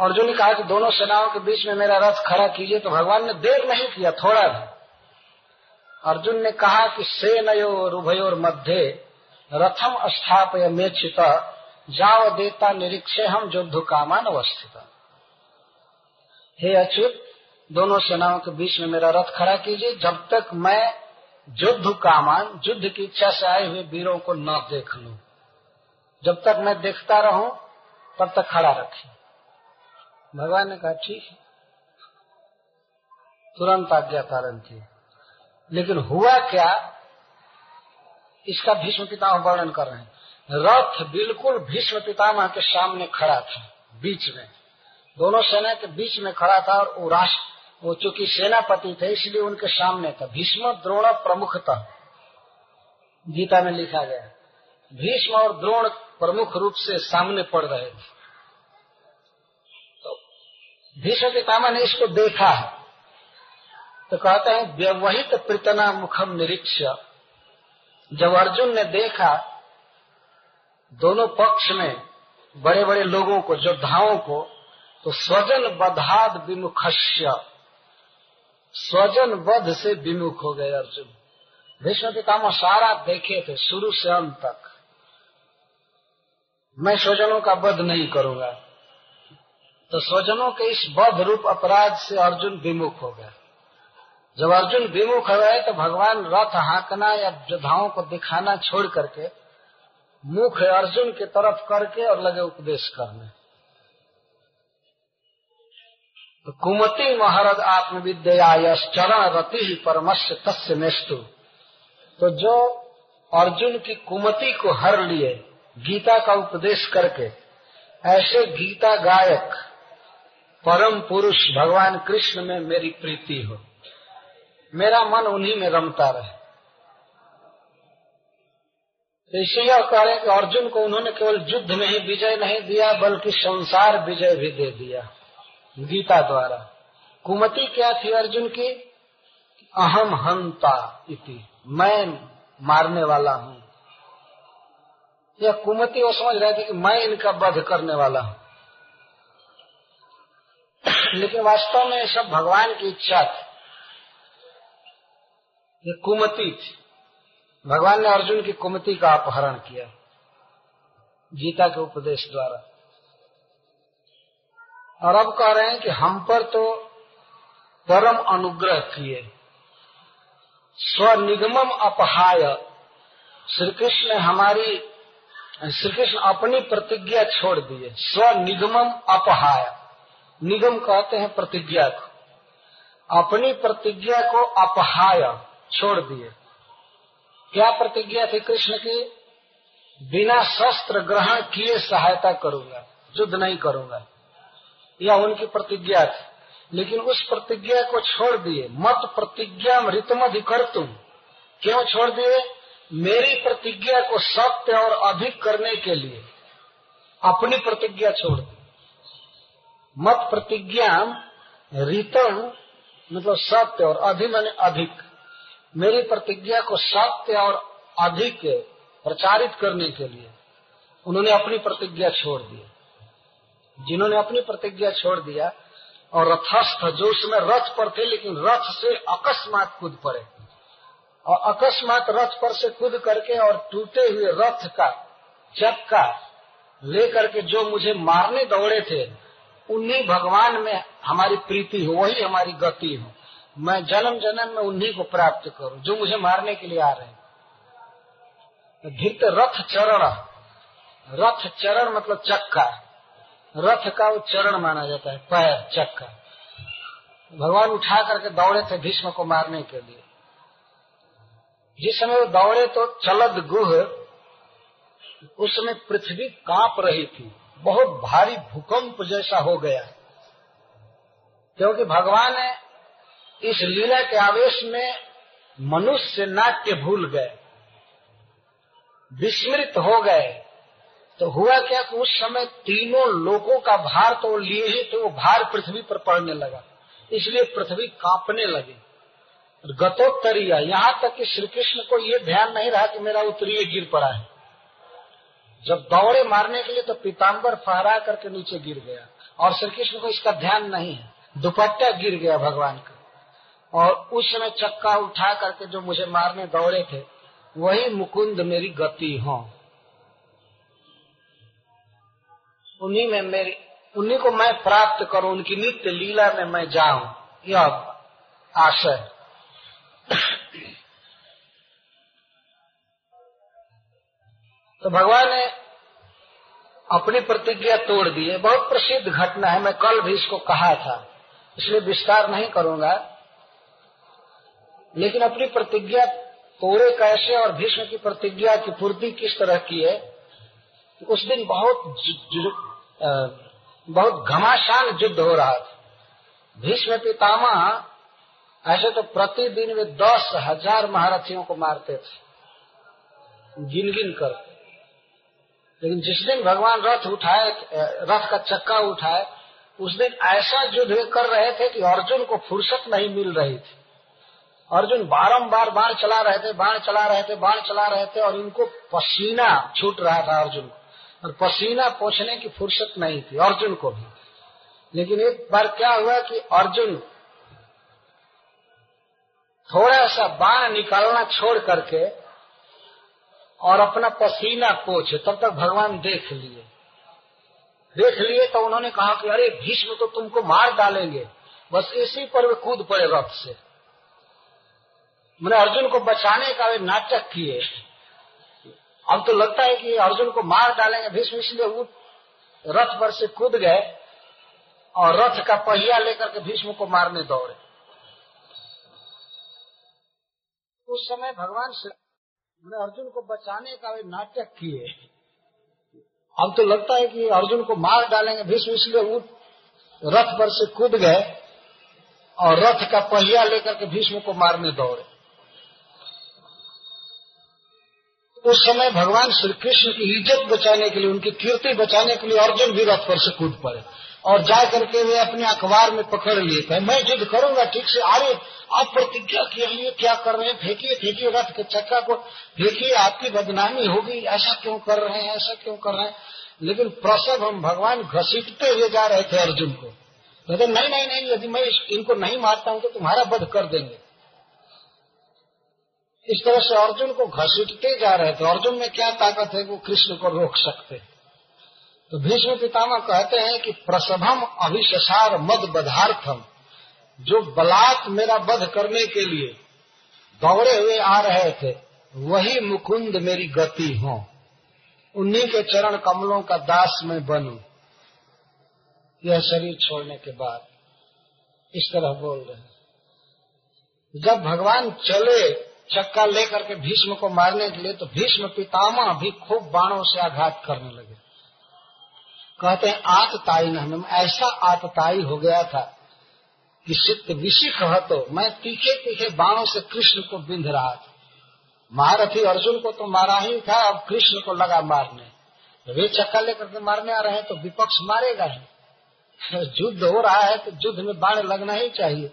Speaker 2: अर्जुन ने कहा कि दोनों सेनाओं के बीच में मेरा रथ खड़ा कीजिए तो भगवान ने देर नहीं किया, थोड़ा भी। अर्जुन ने कहा कि सेनयो उभयोर मध्य रथम स्थापय मेचित जाव देता निरीक्षे हम युद्ध कामान अवस्थित। हे अच्युत, दोनों सेनाओं के बीच में मेरा रथ खड़ा कीजिए। जब तक मैं युद्ध कामान, युद्ध की इच्छा से आए हुए वीरों को न देख लू, जब तक मैं देखता रहूँ, तब तक खड़ा रखें। भगवान ने कहा, ठीक है। तुरंत आज्ञा पालन की। लेकिन हुआ क्या? इसका भीष्म पितामह वर्णन कर रहे हैं। रथ बिल्कुल भीष्म पितामह के सामने खड़ा था, बीच में। दोनों सेना के बीच में खड़ा था और वो राष्ट्र वो चूँकि सेनापति थे, इसलिए उनके सामने था। भीष्म द्रोण प्रमुख था गीता में लिखा गया भीष्म और द्रोण प्रमुख रूप से सामने पड़ रहे थे। तो भीष्म पितामह ने इसको देखा है। तो कहते हैं, व्यवहित प्रीतना मुखम निरीक्ष। जब अर्जुन ने देखा, दोनों पक्ष में बड़े बड़े लोगों को, योद्धाओं को तो स्वजन बधाद विमुखस्य। स्वजन बध से विमुख हो गए अर्जुन। भीष्म पितामह सारा देखे थे शुरू से अंत तक। मैं स्वजनों का वध नहीं करूँगा। तो स्वजनों के इस बध रूप अपराध से अर्जुन विमुख हो गया। जब अर्जुन विमुख हो तो भगवान रथ हाँकना या योद्धाओं को दिखाना छोड़ करके मुख अर्जुन की तरफ़ करके और लगे उपदेश करने। तो कुमति महारज आत्मविद्या चरण रति ही परमस्य तस्य नेस्तु तो जो अर्जुन की कुमति को हर लिए, गीता का उपदेश करके, ऐसे गीता गायक, परम पुरुष भगवान कृष्ण में मेरी प्रीति हो। मेरा मन उन्हीं में रमता रहे। तो इसलिए कह रहे कि अर्जुन को उन्होंने केवल युद्ध में ही विजय नहीं दिया, बल्कि संसार विजय भी दे दिया, गीता द्वारा। कुमति क्या थी अर्जुन की? अहम हंता इति, मैं मारने वाला हूँ। यह कुमति वो समझ रहे थे कि मैं इनका वध करने वाला हूँ। लेकिन वास्तव में सब भगवान की इच्छा थी। ये कुमति थी। भगवान ने अर्जुन की कुमति का अपहरण किया, गीता के उपदेश द्वारा। और अब कह रहे हैं कि हम पर तो परम अनुग्रह किए। स्वनिगमम अपहाय। श्री कृष्ण ने हमारी श्री कृष्ण अपनी प्रतिज्ञा छोड़ दिए स्वनिगमम अपहाय। निगम कहते हैं प्रतिज्ञा को। अपनी प्रतिज्ञा को अपहाय। छोड़ दिए। क्या प्रतिज्ञा थी कृष्ण की? बिना शस्त्र ग्रहण किए सहायता करूँगा, युद्ध नहीं करूँगा। यह उनकी प्रतिज्ञा थी। लेकिन उस प्रतिज्ञा को छोड़ दिए। मत प्रतिज्ञा ऋतम अधिकर तुम। क्यों छोड़ दिए? मेरी प्रतिज्ञा को सत्य और अधिक करने के लिए। अपनी प्रतिज्ञा छोड़ दी। मत प्रतिज्ञा रीतम मतलब सत्य और अधि मैंने अधिक। मेरी प्रतिज्ञा को सत्य और अधिक प्रचारित करने के लिए उन्होंने अपनी प्रतिज्ञा छोड़ दी। जिन्होंने अपनी प्रतिज्ञा छोड़ दिया और रथस्थ, जो उसमें रथ पर थे, लेकिन रथ से अकस्मात कूद पड़े। और अकस्मात रथ पर से कूद करके और टूटे हुए रथ का चक्का लेकर के जो मुझे मारने दौड़े थे, उन्हीं भगवान में हमारी प्रीति हो, वही हमारी गति हो। मैं जन्म जन्म में उन्हीं को प्राप्त करूँ, जो मुझे मारने के लिए आ रहे हैं। धित रथ चरण। रथ चरण मतलब चक्का। रथ का वो चरण माना जाता है, पैर, चक्का। भगवान उठा करके दौड़े थे भीष्म को मारने के लिए। जिस समय वो दौड़े तो चलद गुह उस समय पृथ्वी काँप रही थी। बहुत भारी भूकंप जैसा हो गया। क्योंकि भगवान ने इस लीला के आवेश में मनुष्य नाट्य भूल गए, विस्मृत हो गए। तो हुआ क्या कि उस समय तीनों लोगों का भार तो लिए ही तो वो भार पृथ्वी पर पड़ने लगा। इसलिए पृथ्वी कांपने लगी। गतोत्तरीय, यहाँ तक कि श्री कृष्ण को ये ध्यान नहीं रहा कि मेरा उत्तरीय गिर पड़ा है। जब दौड़े मारने के लिए तो पीताम्बर फहरा करके नीचे गिर गया, और श्री कृष्ण को इसका ध्यान नहीं है। दुपट्टा गिर गया भगवान का। और उस समय चक्का उठा करके जो मुझे मारने दौड़े थे, वही मुकुंद मेरी गति हो। उन्हीं में मेरी, उन्हीं को मैं प्राप्त करूँ, उनकी नित्य लीला में मैं जाऊँ, यह आशय तो भगवान ने अपनी प्रतिज्ञा तोड़ दी है। बहुत प्रसिद्ध घटना है, मैं कल भी इसको कहा था, इसलिए विस्तार नहीं करूँगा। लेकिन अपनी प्रतिज्ञा तोड़े कैसे और भीष्म की प्रतिज्ञा की पूर्ति किस तरह की है उस दिन बहुत बहुत घमासान युद्ध हो रहा था। भीष्म पितामा ऐसे तो प्रतिदिन वे दस हज़ार महारथियों को मारते थे गिन गिन कर। लेकिन जिस दिन भगवान रथ उठाए रथ का चक्का उठाए, उस दिन ऐसा युद्ध कर रहे थे कि अर्जुन को फुर्सत नहीं मिल रही थी। अर्जुन बारंबार बाण चला रहे थे, बाण चला रहे थे, बाण चला रहे थे और इनको पसीना छूट रहा था अर्जुन को। और पसीना पोछने की फुर्सत नहीं थी अर्जुन को भी। लेकिन एक बार क्या हुआ कि अर्जुन थोड़ा सा बाण निकालना छोड़ करके और अपना पसीना पोछे, तब तक भगवान देख लिए। देख लिए तो उन्होंने कहा कि अरे भीष्म तो तुमको मार डालेंगे, बस इसी पर वे कूद पड़े रथ से। मैंने अर्जुन को बचाने का वे नाटक किए। अब तो लगता है कि अर्जुन को मार डालेंगे, भीष्म इसलिए वो रथ पर से कूद गए और रथ का पहिया लेकर के भीष्म को मारने दौड़े। उस समय भगवान मैंने अर्जुन को बचाने का वे नाटक किए। अब तो लगता है कि अर्जुन को मार डालेंगे, भीष्म इसलिए वो रथ पर से कूद गए और रथ का पहिया लेकर के भीष्म को मारने दौड़े। उस समय भगवान श्री कृष्ण की इज़्ज़त बचाने के लिए, उनकी कीर्ति बचाने के लिए अर्जुन भी रथ पर से कूद पड़े और जा करके वे अपने अखबार में पकड़ लिए। थे मैं युद्ध करूँगा, ठीक से अरे आप प्रतिज्ञा के लिए क्या कर रहे हैं? फेंकिए फेंकिए रथ के चक्का को, फेंकिए, आपकी बदनामी होगी, ऐसा क्यों कर रहे हैं, ऐसा क्यों कर रहे हैं? लेकिन प्रसव हम भगवान घसीटते हुए जा रहे थे अर्जुन को। कहते, नहीं नहीं नहीं, यदि मैं इनको नहीं मारता हूँ तो तुम्हारा वध कर देंगे। इस तरह से अर्जुन को घसीटते जा रहे थे। अर्जुन में क्या ताकत है वो कृष्ण को रोक सकते। तो भीष्म पितामह कहते हैं कि प्रसभम अभिशसार मद बधार्थम, जो बलात् मेरा वध करने के लिए दौड़े हुए आ रहे थे, वही मुकुंद मेरी गति हो। उन्हीं के चरण कमलों का दास मैं बनू। यह शरीर छोड़ने के बाद इस तरह बोल रहे जब भगवान चले चक्का लेकर के भीष्म को मारने के लिए तो भीष्म पितामह भी खूब बाणों से आघात करने लगे। कहते हैं, आतताई न ऐसा आतताई हो गया था कि चित्त विशिख तो मैं तीखे तीखे बाणों से कृष्ण को बिंध रहा था। महारथी अर्जुन को तो मारा ही था, अब कृष्ण को लगा मारने। वे चक्का लेकर के मारने आ रहे हैं तो विपक्ष मारेगा ही। *laughs* युद्ध हो रहा है तो युद्ध में बाण लगना ही चाहिए।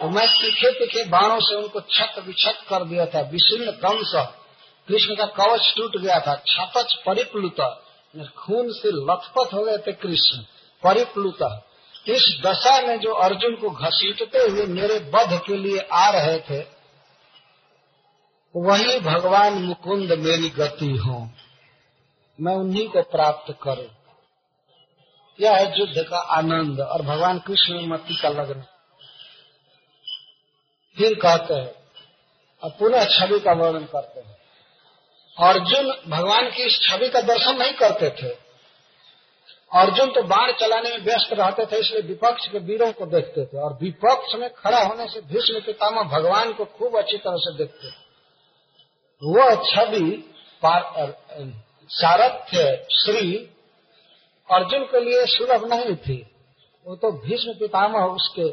Speaker 2: तो मैं तीखे तीखे बाणों से उनको छत विछत कर दिया था, विशीर्ण दंश कृष्ण का कवच टूट गया था छतच परिप्लुत। खून से लथपथ हो गए थे कृष्ण, परिप्लुत। इस दशा में जो अर्जुन को घसीटते हुए मेरे बध के लिए आ रहे थे, वही भगवान मुकुंद मेरी गति हो। मैं उन्हीं को प्राप्त करूँ। यह है युद्ध का आनंद, और भगवान कृष्ण मती का लग्न। फिर कहते हैं और पुनः छवि का वर्णन करते हैं। अर्जुन भगवान की इस छवि का दर्शन नहीं करते थे। अर्जुन तो बाढ़ चलाने में व्यस्त रहते थे, इसलिए विपक्ष के वीरों को देखते थे और विपक्ष में खड़ा होने से भीष्म पितामह भगवान को खूब अच्छी तरह से देखते थे। वह छवि सारथ्य श्री अर्जुन के लिए सुलभ नहीं थी। वो तो भीष्म पितामह उसके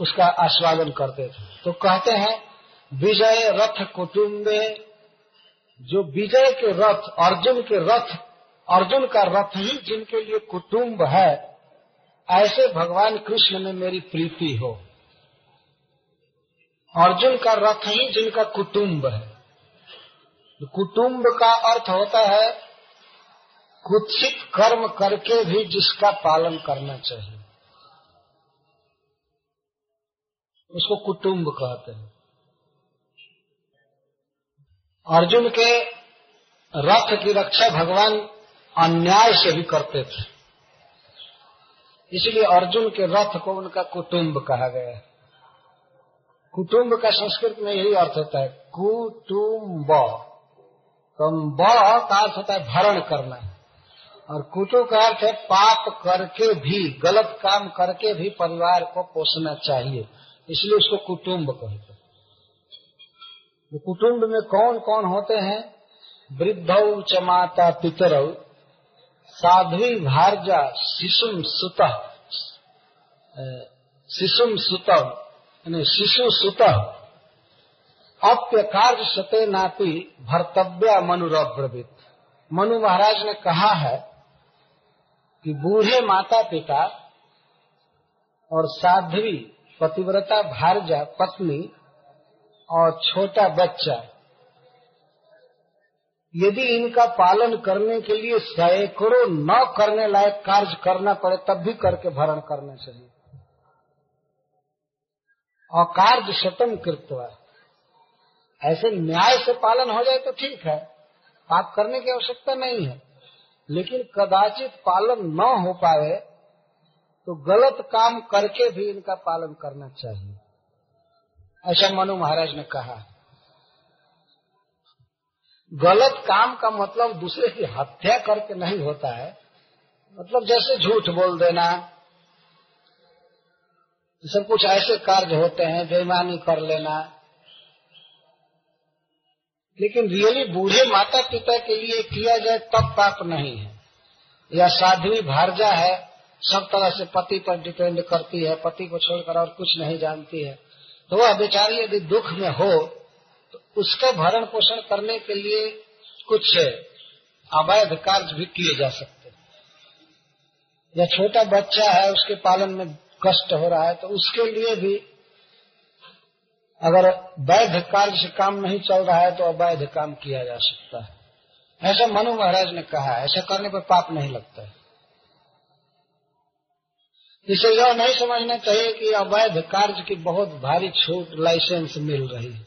Speaker 2: उसका आस्वादन करते थे। तो कहते हैं, विजय रथ कुटुम्बे जो विजय के रथ, अर्जुन के रथ, अर्जुन का रथ ही जिनके लिए कुटुंब है, ऐसे भगवान कृष्ण में मेरी प्रीति हो। अर्जुन का रथ ही जिनका कुटुंब है। कुटुंब का अर्थ होता है, कुत्सित कर्म करके भी जिसका पालन करना चाहिए। उसको कुटुंब कहते हैं। अर्जुन के रथ की रक्षा भगवान अन्याय से भी करते थे। इसलिए अर्जुन के रथ को उनका कुटुंब कहा गया है। कुटुंब का संस्कृत में यही अर्थ होता है कुटुम्ब ब का अर्थ होता है भरण करना। और कुटु का अर्थ है पाप करके भी, गलत काम करके भी परिवार को पोषना चाहिए। इसलिए उसको कुटुंब कहते हैं। कुटुंब में कौन कौन होते हैं? वृद्ध च माता पितर, साध्वी भारजा शिशुम सुत शिशुम सुत शिशु सुत अप्यकार सते नापी भर्तव्य मनुरब्रवित। मनु महाराज ने कहा है कि बूढ़े माता पिता और साध्वी पतिव्रता भारजा, पत्नी और छोटा बच्चा। यदि इनका पालन करने के लिए सैकड़ों न करने लायक कार्य करना पड़े, तब भी करके भरण करना चाहिए। और कार्य शतम कृत्वा। ऐसे न्याय से पालन हो जाए तो ठीक है, पाप करने की आवश्यकता नहीं है। लेकिन कदाचित पालन न हो पाए तो गलत काम करके भी इनका पालन करना चाहिए। ऐसा मनु महाराज ने कहा। गलत काम का मतलब दूसरे की हत्या करके नहीं होता है। मतलब जैसे झूठ बोल देना। सब कुछ ऐसे कार्य होते हैं, बेईमानी कर लेना। लेकिन रियली बूढ़े माता पिता के लिए किया जाए तब पाप नहीं है। या साध्वी भारजा है सब तरह से पति पर डिपेंड करती है, पति को छोड़कर और कुछ नहीं जानती है। तो वह बेचारी यदि दुख में हो तो उसका भरण पोषण करने के लिए कुछ अवैध कार्य भी किए जा सकते या छोटा बच्चा है, उसके पालन में कष्ट हो रहा है तो उसके लिए भी अगर वैध कार्य से काम नहीं चल रहा है तो अवैध काम किया जा सकता है। ऐसा मनु महाराज ने कहा है, ऐसा करने पर पाप नहीं लगता है। इसे यह नहीं समझना चाहिए कि अवैध कार्य की बहुत भारी छूट लाइसेंस मिल रही है।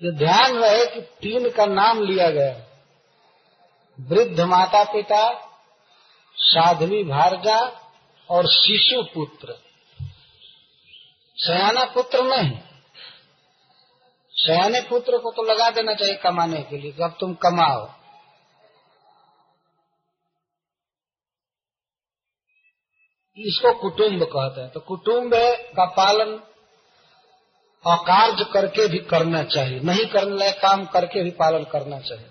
Speaker 2: ये ध्यान रहे कि तीन का नाम लिया गया। वृद्ध माता पिता साध्वी भारजा और शिशु पुत्र। सयाना पुत्र नहीं सयाने पुत्र को तो लगा देना चाहिए कमाने के लिए जब तुम कमाओ। इसको कुटुंब कहते हैं। तो कुटुंब का पालन अकार्य करके भी करना चाहिए। नहीं करने लायक काम करके भी पालन करना चाहिए।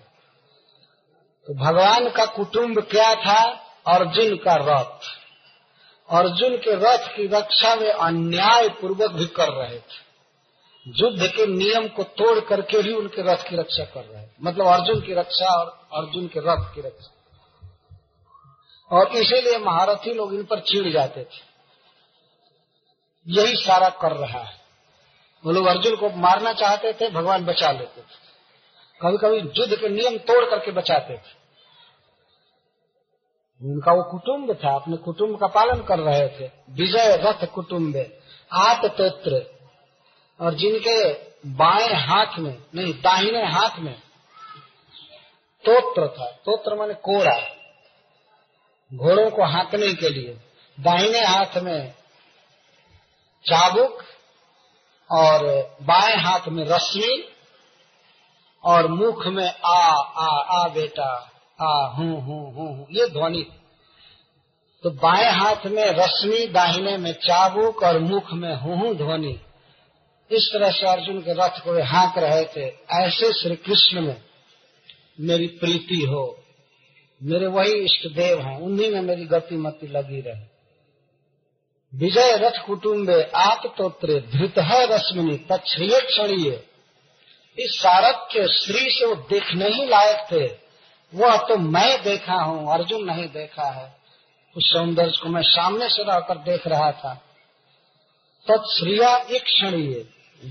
Speaker 2: तो भगवान का कुटुंब क्या था? अर्जुन का रथ। अर्जुन के रथ की रक्षा में अन्याय पूर्वक भी कर रहे थे। युद्ध के नियम को तोड़ करके भी उनके रथ की रक्षा कर रहे हैं मतलब अर्जुन की रक्षा और अर्जुन के रथ की रक्षा। और इसीलिए महारथी लोग इन पर चिड़ जाते थे। यही सारा कर रहा है। वो लोग अर्जुन को मारना चाहते थे, भगवान बचा लेते थे। कभी कभी युद्ध के नियम तोड़ करके बचाते थे। उनका वो कुटुंब था, अपने कुटुंब का पालन कर रहे थे। विजय रथ कुटुम्ब आत तोत्र और जिनके बाएँ हाथ में, नहीं, दाहिने हाथ में तोत्र था। तोत्र माने कोड़ा घोड़ों को हाँकने के लिए, दाहिने हाथ में चाबुक और बाएँ हाथ में रश्मि और मुख में आ आ आ बेटा, आ, हूँ हूँ हूँ ये ध्वनि। तो बाएँ हाथ में रश्मि दाहिने में चाबुक और मुख में हूँ हूँ ध्वनि। इस तरह से अर्जुन के रथ को हाँक रहे थे। ऐसे श्री कृष्ण में मेरी प्रीति हो। मेरे वही इष्ट देव हैं, उन्हीं में मेरी गति मति लगी रहे। विजय रथ कुटुम्बे आप तोत्रे धृत है रश्मिनी तक्षय क्षणीय। इस सारक के श्री से वो देखने ही लायक थे। वह तो मैं देखा हूँ, अर्जुन नहीं देखा है। उस सौंदर्य को मैं सामने से रहकर देख रहा था। तत्श्रिया एक क्षणीय।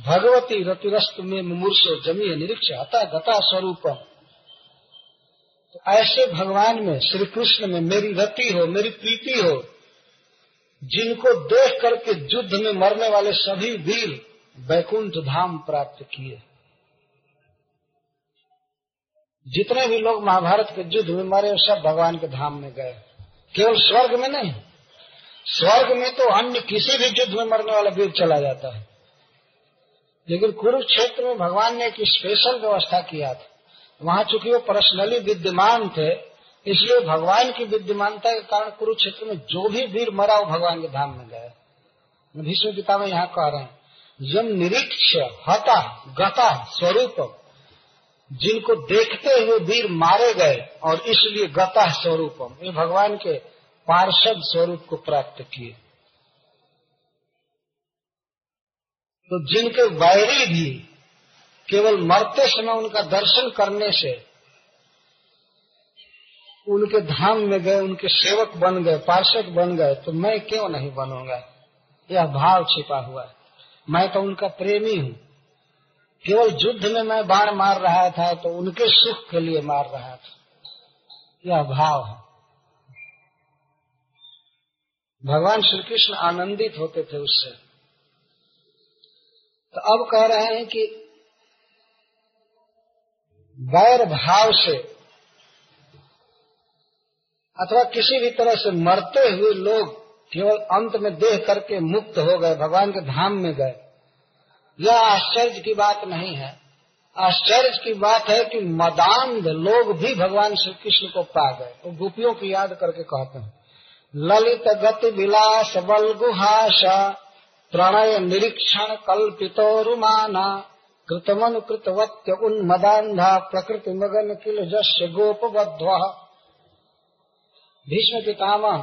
Speaker 2: भगवती रतिरस्तु में मुमूर्षो जमी निरीक्ष हता गता स्वरूपम। तो ऐसे भगवान में श्री कृष्ण में, मेरी रति हो, मेरी प्रीति हो, जिनको देख करके युद्ध में मरने वाले सभी वीर बैकुंठ धाम प्राप्त किए। जितने भी लोग महाभारत के युद्ध में मरे, सब भगवान के धाम में गए। केवल स्वर्ग में नहीं, स्वर्ग में तो अन्य किसी भी युद्ध में मरने वाला वीर चला जाता है। लेकिन कुरुक्षेत्र में भगवान ने एक स्पेशल व्यवस्था किया था। वहाँ चूँकि वो पर्सनली विद्यमान थे, इसलिए भगवान की विद्यमानता के कारण कुरुक्षेत्र में जो भी वीर मरा, वो भगवान के धाम में गए। भीष्म पिता में यहाँ कह रहे हैं यम निरीक्ष हता, गता, स्वरूप, जिनको देखते हुए वीर मारे गए, और इसलिए गता स्वरूपम ये भगवान के पार्षद स्वरूप को प्राप्त किए। तो जिनके वैरी भी केवल मरते समय उनका दर्शन करने से उनके धाम में गए, उनके सेवक बन गए, पार्षद बन गए तो मैं क्यों नहीं बनूँगा? यह भाव छिपा हुआ है। मैं तो उनका प्रेमी हूँ। केवल युद्ध में मैं बाण मार रहा था तो उनके सुख के लिए मार रहा था। यह भाव है। भगवान श्री कृष्ण आनंदित होते थे उससे। तो अब कह रहे हैं कि वैर भाव से अथवा किसी भी तरह से मरते हुए लोग केवल अंत में देह करके मुक्त हो गए, भगवान के धाम में गए। यह आश्चर्य की बात नहीं है। आश्चर्य की बात है कि मदांध लोग भी भगवान श्री कृष्ण को पा गए। वो गोपियों की याद करके कहते हैं, ललित गति विलास बल गुहाश प्रणय निरीक्षण कल्पितो रुमाना कृतमनुकृतवत्य उन्मदांधा प्रकृति मगन किल जस्य गोपबद्ध भीष्म पितामह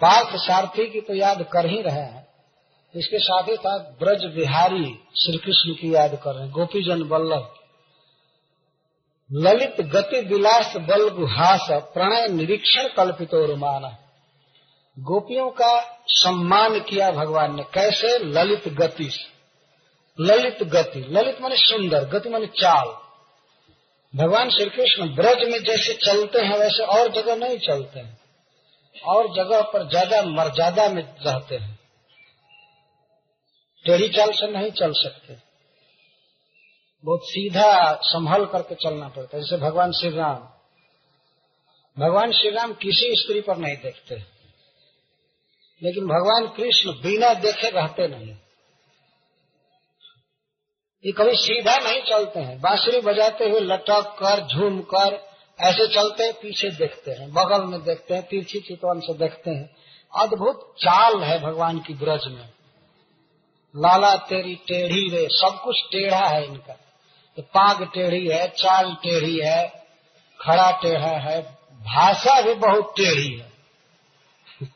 Speaker 2: पार्थ सारथी की तो याद कर ही रहे हैं। इसके साथ ही साथ ब्रज बिहारी श्री कृष्ण की याद कर रहे हैं। गोपीजन वल्लभ, ललित गति विलास बल गुहास प्रणय निरीक्षण कल्पितो रुमाना गोपियों का सम्मान किया भगवान ने। कैसे? ललित गति से। ललित गति। ललित माने सुंदर, गति माने चाल। भगवान श्री कृष्ण ब्रज में जैसे चलते हैं, वैसे और जगह नहीं चलते हैं। और जगह पर ज़्यादा मर्यादा में रहते हैं। टेढ़ी चाल से नहीं चल सकते। बहुत सीधा संभल करके चलना पड़ता है। जैसे भगवान श्री राम भगवान श्री राम किसी स्त्री पर नहीं देखते। लेकिन भगवान कृष्ण बिना देखे रहते नहीं। ये कभी सीधा नहीं चलते हैं। बांसुरी बजाते हुए लटक कर, झूम कर, ऐसे चलते हैं, पीछे देखते हैं। बगल में देखते हैं तिरछी चितवन से देखते हैं। अद्भुत चाल है भगवान की ब्रज में। लाला तेरी टेढ़ी रे, सब कुछ टेढ़ा है इनका। तो पाग टेढ़ी है, चाल टेढ़ी है, खड़ा टेढ़ा है, भाषा भी बहुत टेढ़ी है। *laughs*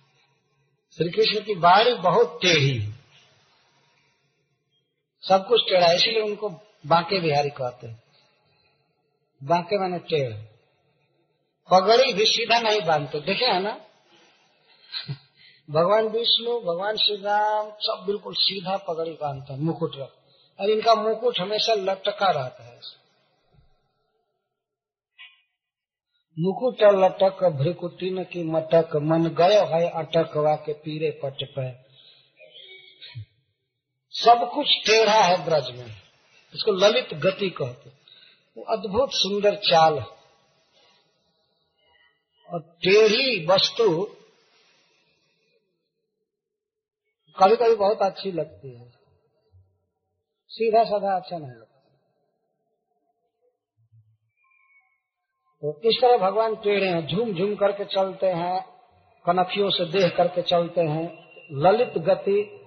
Speaker 2: श्री कृष्ण की बाणी बहुत टेढ़ी है। सब कुछ टेढ़ा है, इसीलिए उनको बांके बिहारी कहते हैं। बांके मैंने टेढ़। पगड़ी भी सीधा नहीं बांधते, देखे है ना? भगवान विष्णु, भगवान श्री राम सब बिल्कुल सीधा पगड़ी बांधते हैं, मुकुट रख। और इनका मुकुट हमेशा लटका रहता है। मुकुट लटक भ्रिकुटिन की मटक, मन गयो है अटक वा के पीरे पट सब कुछ टेढ़ा है ब्रज में। इसको ललित गति कहते वो अद्भुत सुंदर चाल है। और टेढ़ी वस्तु कभी कभी बहुत अच्छी लगती है। सीधा साधा अच्छा नहीं लगता। तो इस तरह भगवान टेढ़े हैं झूम झूम करके चलते हैं, कनखियों से देह करके चलते हैं। ललित गति,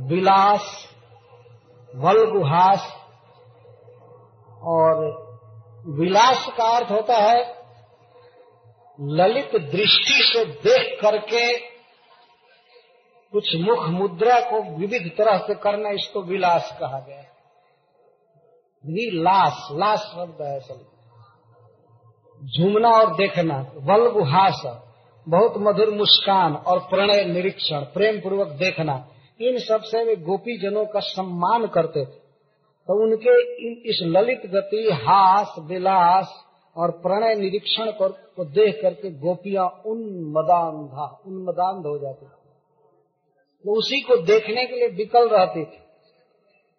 Speaker 2: विलास वलगुहास और विलास का अर्थ होता है ललित दृष्टि से देख करके कुछ मुख मुद्रा को विविध तरह से करना इसको विलास कहा गया है। विलास, लास शब्द है असल झूमना और देखना, वल्गुहास, बहुत मधुर मुस्कान और प्रणय निरीक्षण प्रेम पूर्वक देखना इन सबसे वे गोपी जनों का सम्मान करते थे। तो उनके इन इस ललित गति, हास, विलास और प्रणय निरीक्षण को देख करके गोपियाँ उन्मदान था उन्मदान हो जाती थी। वो उसी को देखने के लिए विकल रहती थी।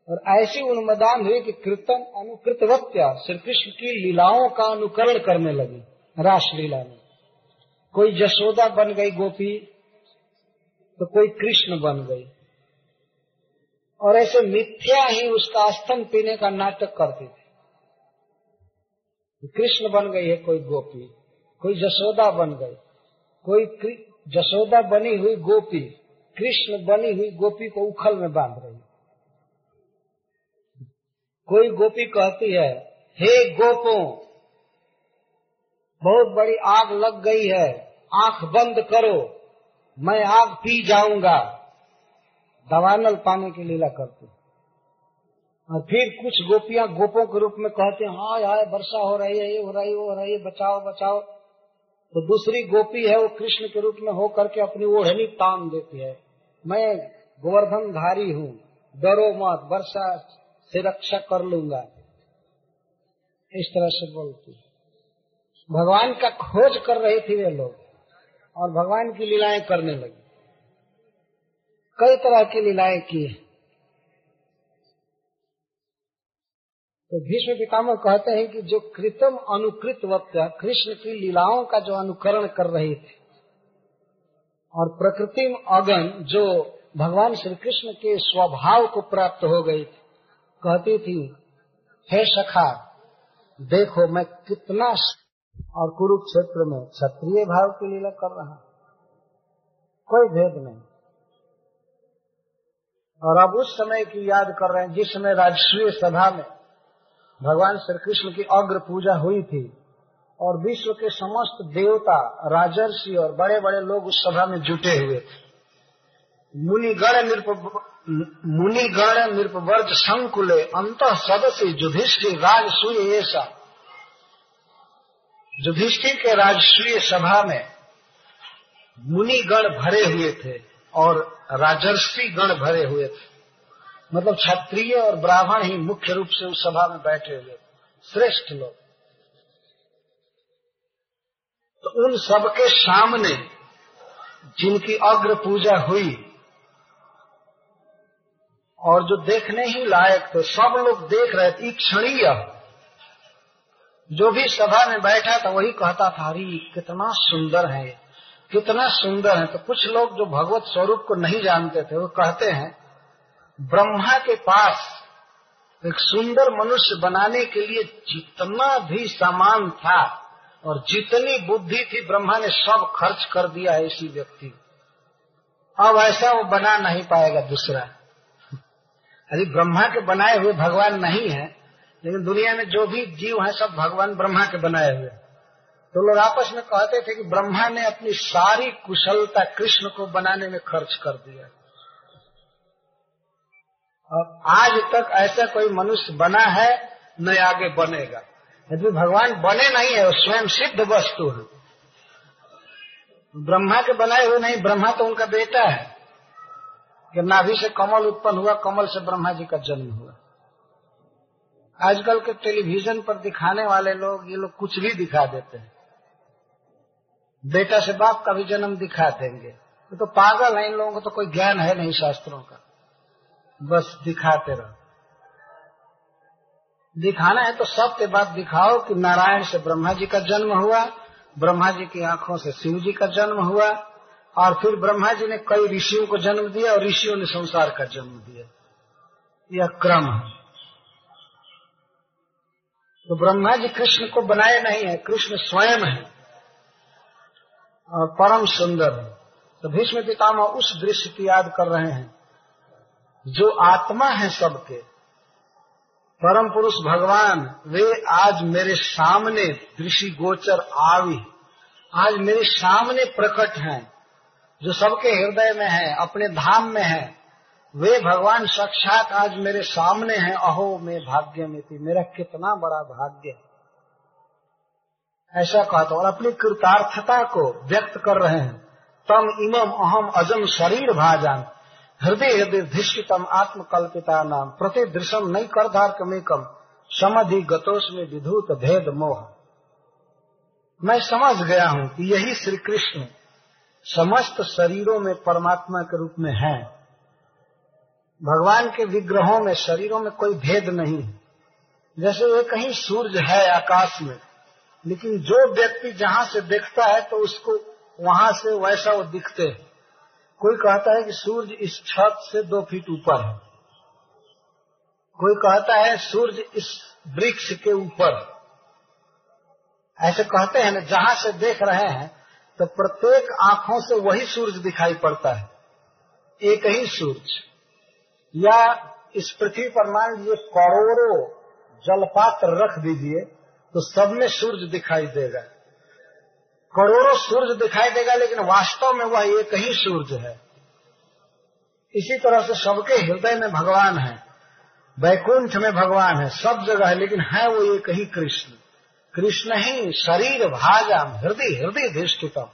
Speaker 2: और ऐसी उन्मदान हुई कि कीर्तन अनुकृतवत्या श्री कृष्ण की लीलाओं का अनुकरण करने लगी, रासलीला में। कोई जशोदा बन गई गोपी तो कोई कृष्ण बन गई। और ऐसे मिथ्या ही उसका स्तन पीने का नाटक करती थी कृष्ण बन गई है कोई गोपी, कोई जसोदा बन गई, कोई जसोदा बनी हुई गोपी, कृष्ण बनी हुई गोपी को उखल में बाँध रही कोई गोपी कहती है, हे गोपो, बहुत बड़ी आग लग गई है, आँख बंद करो, मैं आग पी जाऊँगा। दवानल पाने की लीला करती और फिर कुछ गोपियाँ गोपों के रूप में कहते हैं हाँ हाय, वर्षा हो रही है, ये हो रही, वो हो रही है, बचाओ बचाओ। तो दूसरी गोपी है, वो कृष्ण के रूप में हो करके अपनी ओढ़नी तान देती है। मैं गोवर्धन धारी हूँ, डरो मत, वर्षा से रक्षा कर लूँगा। इस तरह से बोलती भगवान का खोज कर रहे थे वे लोग, और भगवान की लीलाएँ करने लगी। कई तरह की लीलाएँ की तो भीष्म पितामह कहते हैं कि जो कृतम अनुकृत वक्त, कृष्ण की लीलाओं का जो अनुकरण कर रही थी, और प्रकृति अगन जो भगवान श्री कृष्ण के स्वभाव को प्राप्त हो गई थी, कहती थी, हे सखा, देखो मैं कितना और कुरुक्षेत्र में क्षत्रिय भाव की लीला कर रहा कोई भेद नहीं। और अब उस समय की याद कर रहे हैं, जिस समय राजस्वीय सभा में भगवान श्री कृष्ण की अग्र पूजा हुई थी, और विश्व के समस्त देवता, राजर्षि और बड़े बड़े लोग उस सभा में जुटे हुए थे। मुनिगण मुनिगण नृपवर्ज संकुले, अंत सदस्य युधिष्ठिर राजसूय ऐसा युधिष्ठिर के राजसूय सभा में मुनिगण भरे हुए थे, और राजर्षि गण भरे हुए थे। मतलब क्षत्रिय और ब्राह्मण ही मुख्य रूप से उस सभा में बैठे हुए श्रेष्ठ लोग। तो उन सबके सामने जिनकी अग्र पूजा हुई और जो देखने ही लायक थे, सब लोग देख रहे थे क्षणीय जो भी सभा में बैठा था, वही कहता था, अरे, कितना सुंदर है कितना सुंदर है तो कुछ लोग जो भगवत स्वरूप को नहीं जानते थे, वो कहते हैं, ब्रह्मा के पास एक सुंदर मनुष्य बनाने के लिए जितना भी सामान था और जितनी बुद्धि थी, ब्रह्मा ने सब खर्च कर दिया है इसी व्यक्ति अब ऐसा वो बना नहीं पाएगा दूसरा। अरे, ब्रह्मा के बनाए हुए भगवान नहीं है, लेकिन दुनिया में जो भी जीव है, सब भगवान ब्रह्मा के बनाए हुए तो लोग आपस में कहते थे कि ब्रह्मा ने अपनी सारी कुशलता कृष्ण को बनाने में खर्च कर दिया।
Speaker 1: और आज तक ऐसा कोई मनुष्य बना है, न आगे बनेगा। यदि भगवान बने नहीं है, वो स्वयं सिद्ध वस्तु है। ब्रह्मा के बनाए हुए नहीं, ब्रह्मा तो उनका बेटा है। कि नाभि से कमल उत्पन्न हुआ, कमल से ब्रह्मा जी का जन्म हुआ। आजकल के टेलीविज़न पर दिखाने वाले लोग ये लोग कुछ भी दिखा देते हैं। बेटा से बाप का भी जन्म दिखा देंगे। तो, तो पागल है इन लोगों को तो कोई ज्ञान है नहीं शास्त्रों का। बस दिखाते रहो। दिखाना है तो सत्य बात दिखाओ कि नारायण से ब्रह्मा जी का जन्म हुआ ब्रह्मा जी की आँखों से शिव जी का जन्म हुआ और फिर ब्रह्मा जी ने कई ऋषियों को जन्म दिया और ऋषियों ने संसार का जन्म दिया। यह क्रम है। तो ब्रह्मा जी कृष्ण को बनाए नहीं है कृष्ण स्वयं है। परम सुंदर। तो भीष्म पितामह उस दृश्य की याद कर रहे हैं, जो आत्मा है सबके। परम पुरुष भगवान, वे आज मेरे सामने दृषि गोचर आवी। आज मेरे सामने प्रकट हैं, जो सबके हृदय में है, अपने धाम में है। वे भगवान साक्षात आज मेरे सामने हैं। अहो, मैं भाग्य में थी मेरा कितना बड़ा भाग्य। है ऐसा कहता और अपनी कृतार्थता को व्यक्त कर रहे हैं। तम इमम अहम अजम शरीर भाजान। हृदय हृदय धिष्टितम आत्मकल्पिता नाम। प्रति दृशम नई करधारकमेकम समधि गतोष में विधुत भेद मोह। मैं समझ गया हूँ कि यही श्री कृष्ण समस्त शरीरों में परमात्मा के रूप में है। भगवान के विग्रहों में शरीरों में कोई भेद नहीं है। जैसे ये कहीं सूर्य है आकाश में लेकिन जो व्यक्ति जहाँ से देखता है तो उसको वहाँ से वैसा वो दिखते हैं। कोई कहता है कि सूर्य इस छत से दो फीट ऊपर है। कोई कहता है सूर्य इस वृक्ष के ऊपर। ऐसे कहते हैं ना, जहाँ से देख रहे हैं तो प्रत्येक आँखों से वही सूर्य दिखाई पड़ता है। एक ही सूर्य या इस पृथ्वी पर मान लीजिए करोड़ों जलपात्र रख दीजिए तो सब में सूर्य दिखाई देगा। करोड़ों सूर्य दिखाई देगा, लेकिन वास्तव में वह एक ही सूर्य है। इसी तरह से सबके हृदय में भगवान है, वैकुंठ में भगवान है, सब जगह है, लेकिन है वो एक ही कृष्ण। कृष्ण ही शरीर, भाजाम, हृदय हृदय अधिष्ठितम।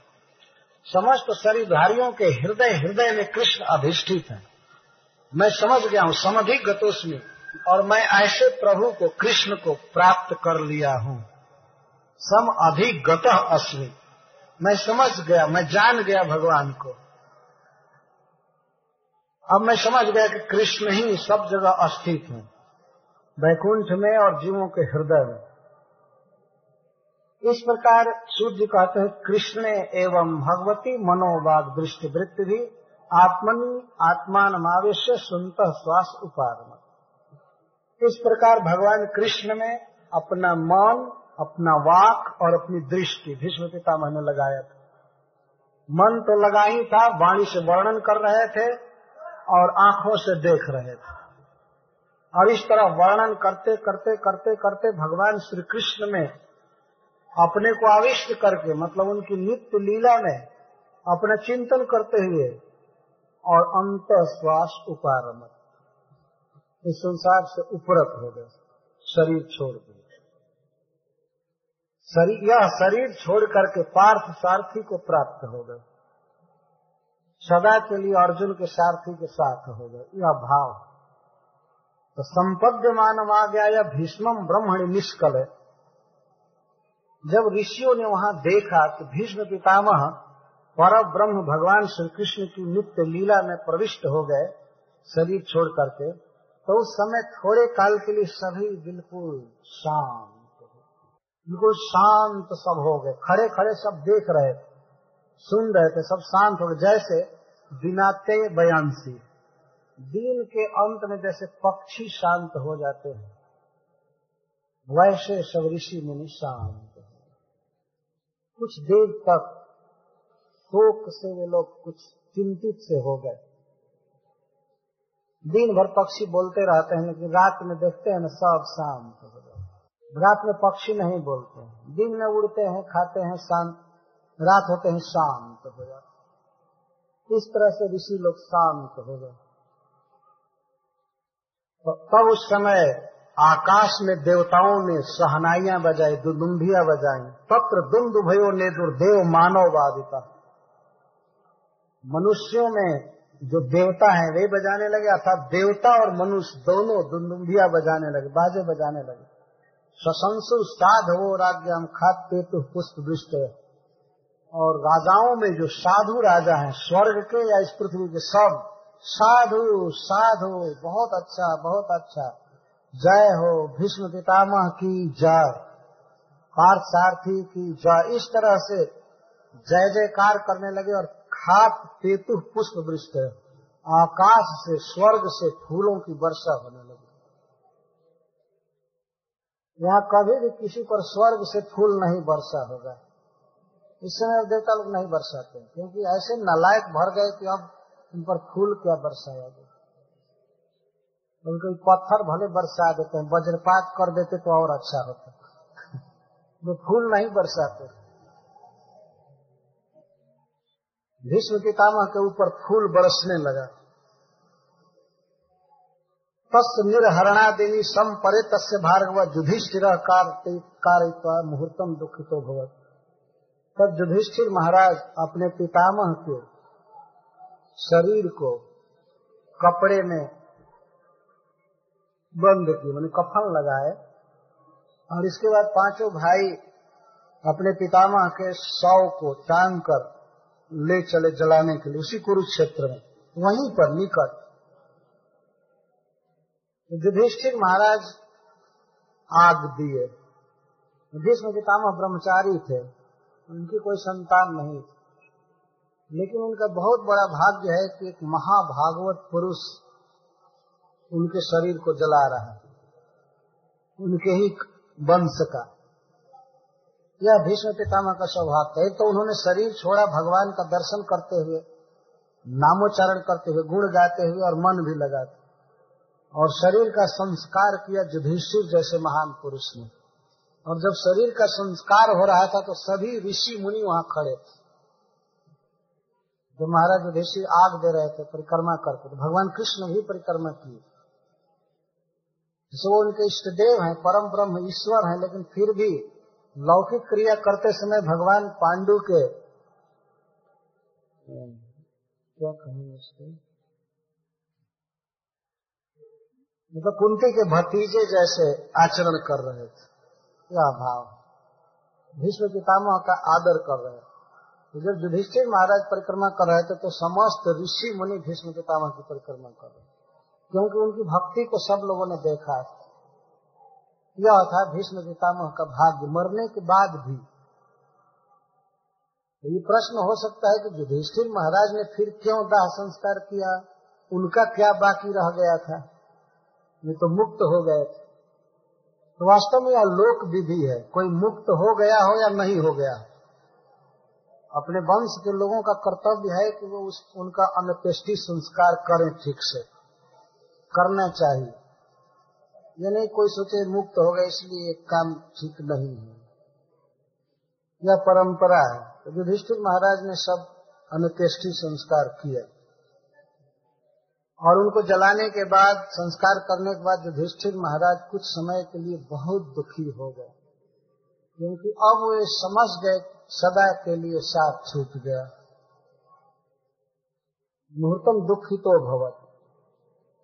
Speaker 1: समस्त शरीरधारियों के हृदय हृदय में कृष्ण अधिष्ठित है। मैं समझ गया हूँ समधि गतोस्मी और मैं ऐसे प्रभु को, कृष्ण को प्राप्त कर लिया हूँ। सम अधिगत अस्मी। मैं समझ गया, मैं जान गया भगवान को। अब मैं समझ गया कि कृष्ण ही सब जगह अस्थित है। वैकुंठ में और जीवों के हृदय में। इस प्रकार सूर्य कहते हैं, कृष्ण एवं भगवती मनोवाग दृष्टि वृत्ति भी आत्मनि, आत्मान आवेश सुनत श्वास उपार इस प्रकार भगवान कृष्ण में अपना मन, अपना वाक और अपनी दृष्टि भीष्म पितामह ने लगाया था। मन तो लगा ही था, वाणी से वर्णन कर रहे थे और आँखों से देख रहे थे। और इस तरह वर्णन करते करते करते करते भगवान श्री कृष्ण में अपने को आविष्ट करके मतलब उनकी नित्य लीला में अपना चिंतन करते हुए और अंत श्वास उपारमत इस संसार से उपरत हो गए, शरीर छोड़ दिए। शरीर, यह शरीर छोड़ करके पार्थ सारथी को प्राप्त हो गए। सदा के लिए अर्जुन के सारथी के साथ हो गए। यह भाव। तो संपद्य मानव आ गया या भीष्मम ब्रह्मणि निष्कल है। जब ऋषियों ने वहाँ देखा कि भीष्म पितामह पर ब्रह्म भगवान श्री कृष्ण की नित्य लीला में प्रविष्ट हो गए, शरीर छोड़ करके। तो उस समय थोड़े काल के लिए सभी बिल्कुल शांत बिल्कुल शांत सब हो गए। खड़े खड़े सब देख रहे थे, सुन रहे थे, सब शांत हो गए। जैसे बिनाते बयांसी दिन के अंत में जैसे पक्षी शांत हो जाते हैं, वैसे सब ऋषि मुनि शांत कुछ देर तक शोक से वे लोग कुछ चिंतित से हो गए। दिन भर पक्षी बोलते रहते हैं, लेकिन रात में देखते हैं ना सब शांत हो गए रात में पक्षी नहीं बोलते हैं। दिन में उड़ते हैं, खाते हैं, शांत, रात होते हैं शांत हो जाते इस तरह से ऋषि लोग शांत हो गए। तो तब उस समय आकाश में देवताओं ने सहनाइयाँ बजाई दुदुम्भिया बजाई। तत्र दुम दुभयो ने दुर्देव मानववादिता। मनुष्यों में जो देवता है, वे बजाने लगे, अर्थात देवता और मनुष्य दोनों दुंदुम्भिया बजाने लगे, बाजे बजाने लगे। सशंसु साधवो राज्यम खात पेतु पुष्प दृष्ट और राजाओं में जो साधु राजा हैं, स्वर्ग के या इस पृथ्वी के सब, साधु साधु, बहुत अच्छा बहुत अच्छा। जय हो भीष्म पितामह की जय, पार्थ सारथी की जय। इस तरह से जय जयकार करने लगे और खात पेतु पुष्प वृष्ट आकाश से, स्वर्ग से फूलों की वर्षा होने लगी। यहाँ कभी भी किसी पर स्वर्ग से फूल नहीं वर्षा होगा। इस समय देवता लोग नहीं बरसाते क्योंकि ऐसे नलायक भर गए कि अब इन पर फूल क्या बरसाया गया उनको पत्थर भले बरसा देते हैं, वज्रपात कर देते तो और अच्छा होता *laughs* वो फूल नहीं बरसाते भीष्म पितामह के ऊपर फूल बरसने लगा। तस् निर्हरणा देवी सम परे तस्य भार्गव युधिष्ठिर कार्य मुहूर्तम दुखितो भगवत तब युधिष्ठिर महाराज अपने पितामह के शरीर को कपड़े में बंद किए, मैंने कफन लगाए, और इसके बाद पाँचों भाई अपने पितामह के शव को टांग कर ले चले जलाने के लिए, उसी कुरुक्षेत्र में, वहीं पर निकट। युधिष्ठिर महाराज आग दिए। भीष्म पितामह ब्रह्मचारी थे, उनकी कोई संतान नहीं थी। लेकिन उनका बहुत बड़ा भाग्य है कि एक महाभागवत पुरुष उनके शरीर को जला रहा है। उनके ही वंश का। यह भीष्म पितामह का स्वभाव था। एक तो उन्होंने शरीर छोड़ा भगवान का दर्शन करते हुए, नामोच्चारण करते हुए, गुण गाते हुए और मन भी लगाते और शरीर का संस्कार किया युधिष्ठिर जैसे महान पुरुष ने। और जब शरीर का संस्कार हो रहा था तो सभी ऋषि मुनि वहाँ खड़े थे। जब महाराज युधिष्ठिर आग दे रहे थे, परिक्रमा करते तो भगवान कृष्ण भी परिक्रमा किए। वो उनके इष्ट देव हैं, परम ब्रह्म, ईश्वर हैं, लेकिन फिर भी लौकिक क्रिया करते समय भगवान पांडु के, क्या कहेंगे उसके? मतलब कुंती के भतीजे जैसे आचरण कर रहे थे। क्या भाव? भीष्म पितामह का आदर कर रहे तो जब युधिष्ठिर महाराज परिक्रमा कर रहे थे तो समस्त ऋषि मुनि भीष्म पितामह की परिक्रमा कर रहे क्योंकि उनकी भक्ति को सब लोगों ने देखा यह था भीष्म पितामह का भाग्य मरने के बाद भी। तो ये प्रश्न हो सकता है कि युधिष्ठिर महाराज ने फिर क्यों दाह संस्कार किया? उनका क्या बाकी रह गया था? ये तो मुक्त हो गए थे। तो वास्तव में यह लोक विधि है। कोई मुक्त हो गया हो या नहीं हो गया। अपने वंश के लोगों का कर्तव्य है कि वो उस, उनका अन्त्येष्टि संस्कार करें ठीक से। करना चाहिए। ये नहीं कोई सोचे मुक्त हो गए, इसलिए एक काम ठीक नहीं है। यह परंपरा है। तो युधिष्ठिर महाराज ने सब अन्त्येष्टि संस्कार किया और उनको जलाने के बाद, संस्कार करने के बाद युधिष्ठिर महाराज कुछ समय के लिए बहुत दुखी हो गए। क्योंकि अब वे समझ गए, सदा के लिए साथ छूट गया। मुहूर्तम दुखितो भवत।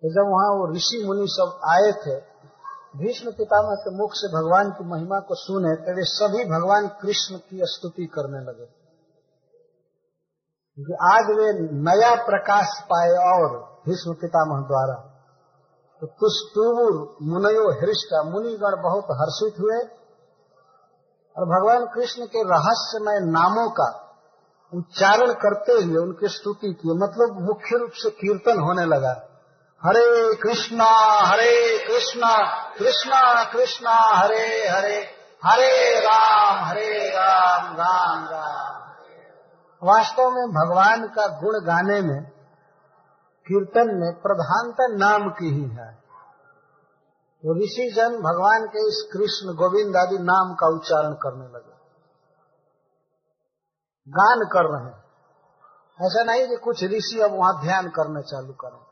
Speaker 1: तो जब वहाँ वो ऋषि मुनि सब आए थे भीष्म पितामह के मुख से भगवान की महिमा को सुने तो वे सभी भगवान कृष्ण की स्तुति करने लगे। आज वे नया प्रकाश पाए और भीष्म पितामह द्वारा। तो तुष्टुर मुनयो हृष्टा, मुनिगण बहुत हर्षित हुए। और भगवान कृष्ण के रहस्यमय नामों का उच्चारण करते हुए उनकी स्तुति की मतलब मुख्य रूप से कीर्तन होने लगा। हरे कृष्णा हरे कृष्णा कृष्णा कृष्णा, हरे हरे हरे राम हरे राम राम राम। वास्तव में भगवान का गुण गाने में कीर्तन में प्रधानता नाम की ही है। तो ऋषि जन भगवान के इस कृष्ण गोविंद आदि नाम का उच्चारण करने लगे। गान कर रहे हैं। ऐसा नहीं कि कुछ ऋषि अब वहाँ ध्यान करने चालू करें।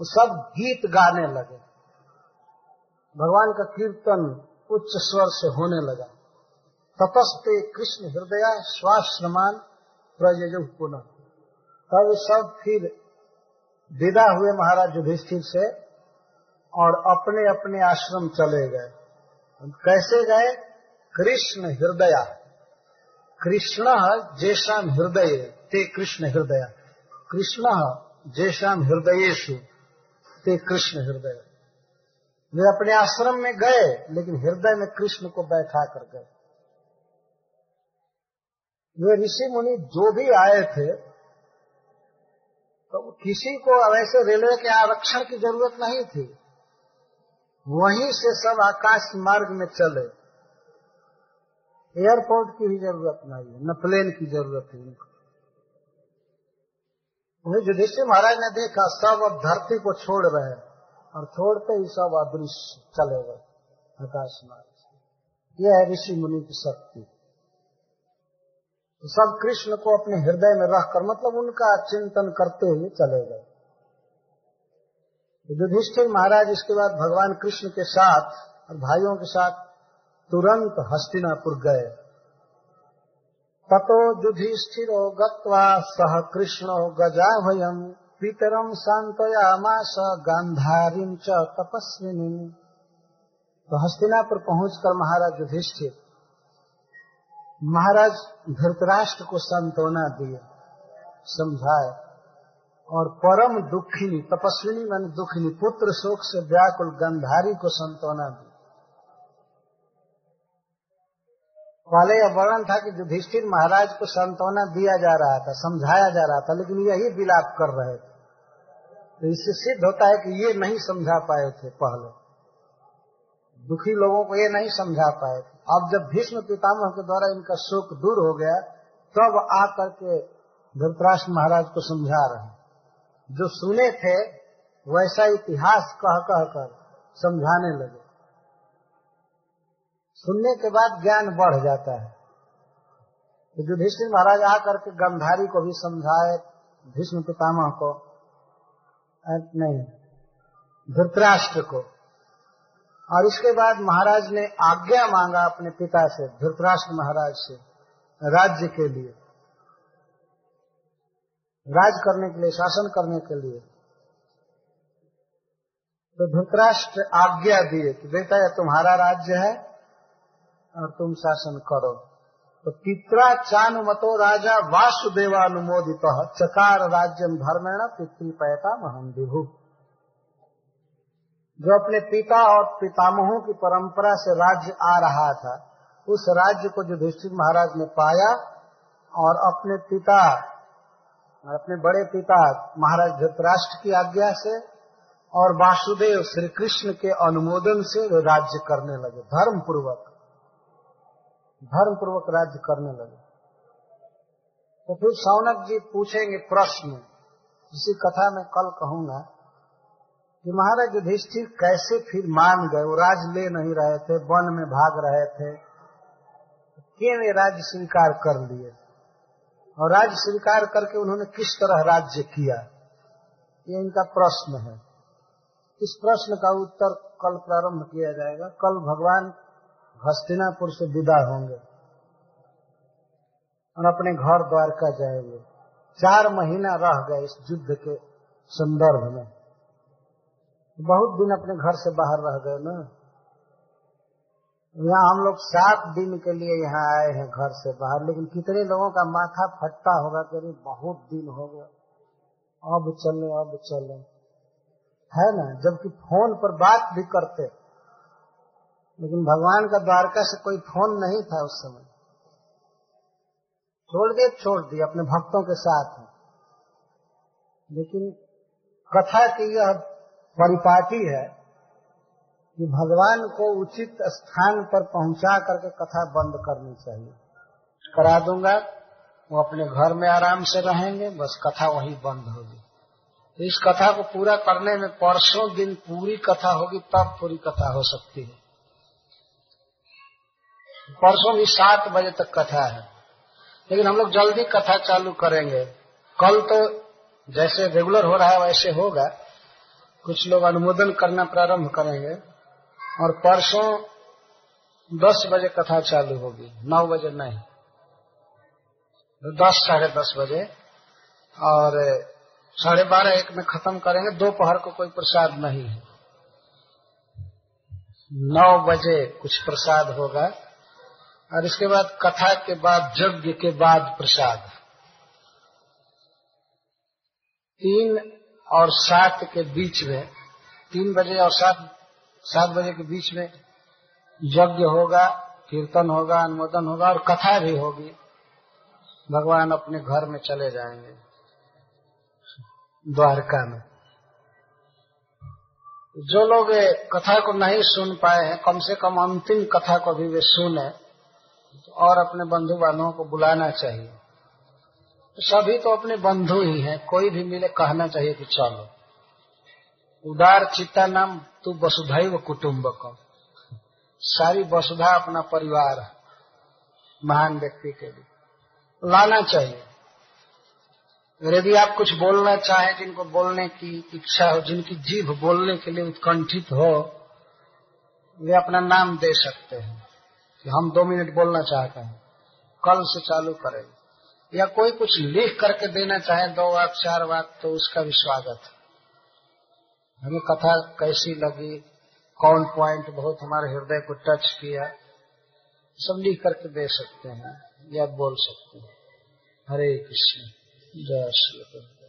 Speaker 1: वो सब गीत गाने लगे।
Speaker 2: भगवान का कीर्तन उच्च स्वर से होने लगा। तपस्ते कृष्ण हृदय स्वाश्रमान प्रयज पुनः। तब सब फिर विदा हुए महाराज युधिष्ठिर से और अपने अपने आश्रम चले गए। कैसे गए? कृष्ण हृदय। कृष्ण जेशाम हृदय। ते कृष्ण हृदय। कृष्ण जेशाम हृदयेशु ते कृष्ण हृदय। वे अपने आश्रम में गए, लेकिन हृदय में कृष्ण को बैठा कर गए। वे ऋषि मुनि जो भी आए थे तो किसी को वैसे रेलवे के आरक्षण की ज़रूरत नहीं थी। वहीं से सब आकाश मार्ग में चले। एयरपोर्ट की भी ज़रूरत नहीं है न प्लेन की ज़रूरत है उनको। उन्हें युधिष्ठिर महाराज ने देखा, सब अब धरती को छोड़ रहे हैं और छोड़ते ही सब अदृश्य चले गए आकाश मार्ग यह है ऋषि मुनि की शक्ति। तो सब कृष्ण को अपने हृदय में रखकर मतलब उनका चिंतन करते हुए चले गए। युधिष्ठिर महाराज इसके बाद भगवान कृष्ण के साथ और भाइयों के साथ तुरंत हस्तिनापुर गए। ततो युधिष्ठिरो गत्वा सह कृष्ण गजा भयम पितरम शांतयामास गांधारीम च तपस्विनी। तो हस्तिनापुर पहुंचकर महाराज युधिष्ठिर, महाराज धृतराष्ट्र को सांत्वना दिए, समझाए, और परम दुखिनी, तपस्विनी मान दुखिनी पुत्र शोक से व्याकुल गंधारी को सांत्वना दी पहले यह वर्णन था कि युधिष्ठिर महाराज को सांत्वना दिया जा रहा था, समझाया जा रहा था, लेकिन यही विलाप कर रहे थे। तो इससे सिद्ध होता है कि ये नहीं समझा पाए थे पहले। दुखी लोगों को ये नहीं समझा पाए थे। अब जब भीष्म पितामह के द्वारा इनका शोक दूर हो गया, तब तो आकर के धृतराष्ट्र महाराज को समझा रहे जो सुने थे, वैसा इतिहास कह कह कर समझाने लगे। सुनने के बाद ज्ञान बढ़ जाता है। तो युधिष्ठिर महाराज आकर के गंधारी को भी समझाए भीष्म पितामह को नहीं, धृतराष्ट्र को। और इसके बाद महाराज ने आज्ञा मांगा अपने पिता से, धृतराष्ट्र महाराज से, राज्य के लिए। राज करने के लिए, शासन करने के लिए। तो धृतराष्ट्र आज्ञा दिए कि, बेटा, यह तुम्हारा राज्य है और तुम शासन करो। तो पित्रा चानुमतो राजा वासुदेवानुमोदित चकार राज्यम धर्मेण पितृपयता महम विभु जो अपने पिता और पितामहों की परंपरा से राज्य आ रहा था, उस राज्य को युधिष्ठिर महाराज ने पाया और अपने पिता, अपने बड़े पिता महाराज धृतराष्ट्र की आज्ञा से और वासुदेव श्री कृष्ण के अनुमोदन से राज्य करने लगे धर्म पूर्वक धर्म पूर्वक राज्य करने लगे। तो फिर सौनक जी पूछेंगे प्रश्न जिसी कथा में कल कहूँगा कि महाराज युधिष्ठिर कैसे फिर मान गए? वो राज ले नहीं रहे थे, वन में भाग रहे थे। क्यों राज्य स्वीकार कर लिए? और राज्य स्वीकार करके उन्होंने किस तरह राज्य किया? ये इनका प्रश्न है। इस प्रश्न का उत्तर कल प्रारंभ किया जाएगा। कल भगवान हस्तिनापुर से विदा होंगे। और अपने घर द्वारका जाएँगे। चार महीना रह गए इस युद्ध के संदर्भ में। बहुत दिन अपने घर से बाहर रह गए ना। यहाँ हम लोग सात दिन के लिए यहाँ आए हैं घर से बाहर। लेकिन कितने लोगों का माथा फटता होगा कि बहुत दिन हो गया। अब चले अब चले। है ना? जबकि फ़ोन पर बात भी करते। लेकिन भगवान का द्वारका से कोई फ़ोन नहीं था उस समय। छोड़ दिए छोड़ दिए अपने भक्तों के साथ। लेकिन कथा की यह परिपाटी है कि भगवान को उचित स्थान पर पहुँचा करके कथा बंद करनी चाहिए। करा दूँगा, वो अपने घर में आराम से रहेंगे, बस कथा वही बंद होगी। तो इस कथा को पूरा करने में परसों दिन पूरी कथा होगी, तब पूरी कथा हो सकती है। परसों भी सात बजे तक कथा है। लेकिन हम लोग जल्दी कथा चालू करेंगे। कल तो जैसे रेगुलर हो रहा है, वैसे होगा। कुछ लोग अनुमोदन करना प्रारंभ करेंगे और परसों दस बजे कथा चालू होगी। नौ बजे नहीं। दस, साढ़े दस बजे। और साढ़े बारह एक में खत्म करेंगे। दोपहर को कोई प्रसाद नहीं है। नौ बजे कुछ प्रसाद होगा। और इसके बाद कथा के बाद यज्ञ के बाद प्रसाद। तीन और सात के बीच में, तीन बजे और सात सात बजे के बीच में यज्ञ होगा, कीर्तन होगा, अनुमोदन होगा और कथा भी होगी। भगवान अपने घर में चले जाएँगे, द्वारका में। जो लोग कथा को नहीं सुन पाए हैं, कम से कम अंतिम कथा को भी वे सुने। और अपने बंधु बांधवों को बुलाना चाहिए। सभी तो अपने बंधु ही हैं, कोई भी मिले कहना चाहिए कि चलो। उदार चित्ता नाम तू वसुधैव कुटुम्बकम सारी वसुधा अपना परिवार महान व्यक्ति के लिए। लाना चाहिए। यदि आप कुछ बोलना चाहें, जिनको बोलने की इच्छा हो, जिनकी जीभ बोलने के लिए उत्कंठित हो, वे अपना नाम दे सकते हैं। कि हम दो मिनट बोलना चाहते हैं। कल से चालू करें। या कोई कुछ लिख करके देना चाहे, दो बात, चार बात तो उसका भी स्वागत। हमें कथा कैसी लगी? कौन पॉइंट बहुत हमारे हृदय को टच किया? सब लिख करके दे सकते हैं या बोल सकते हैं। हरे कृष्ण, जय श्री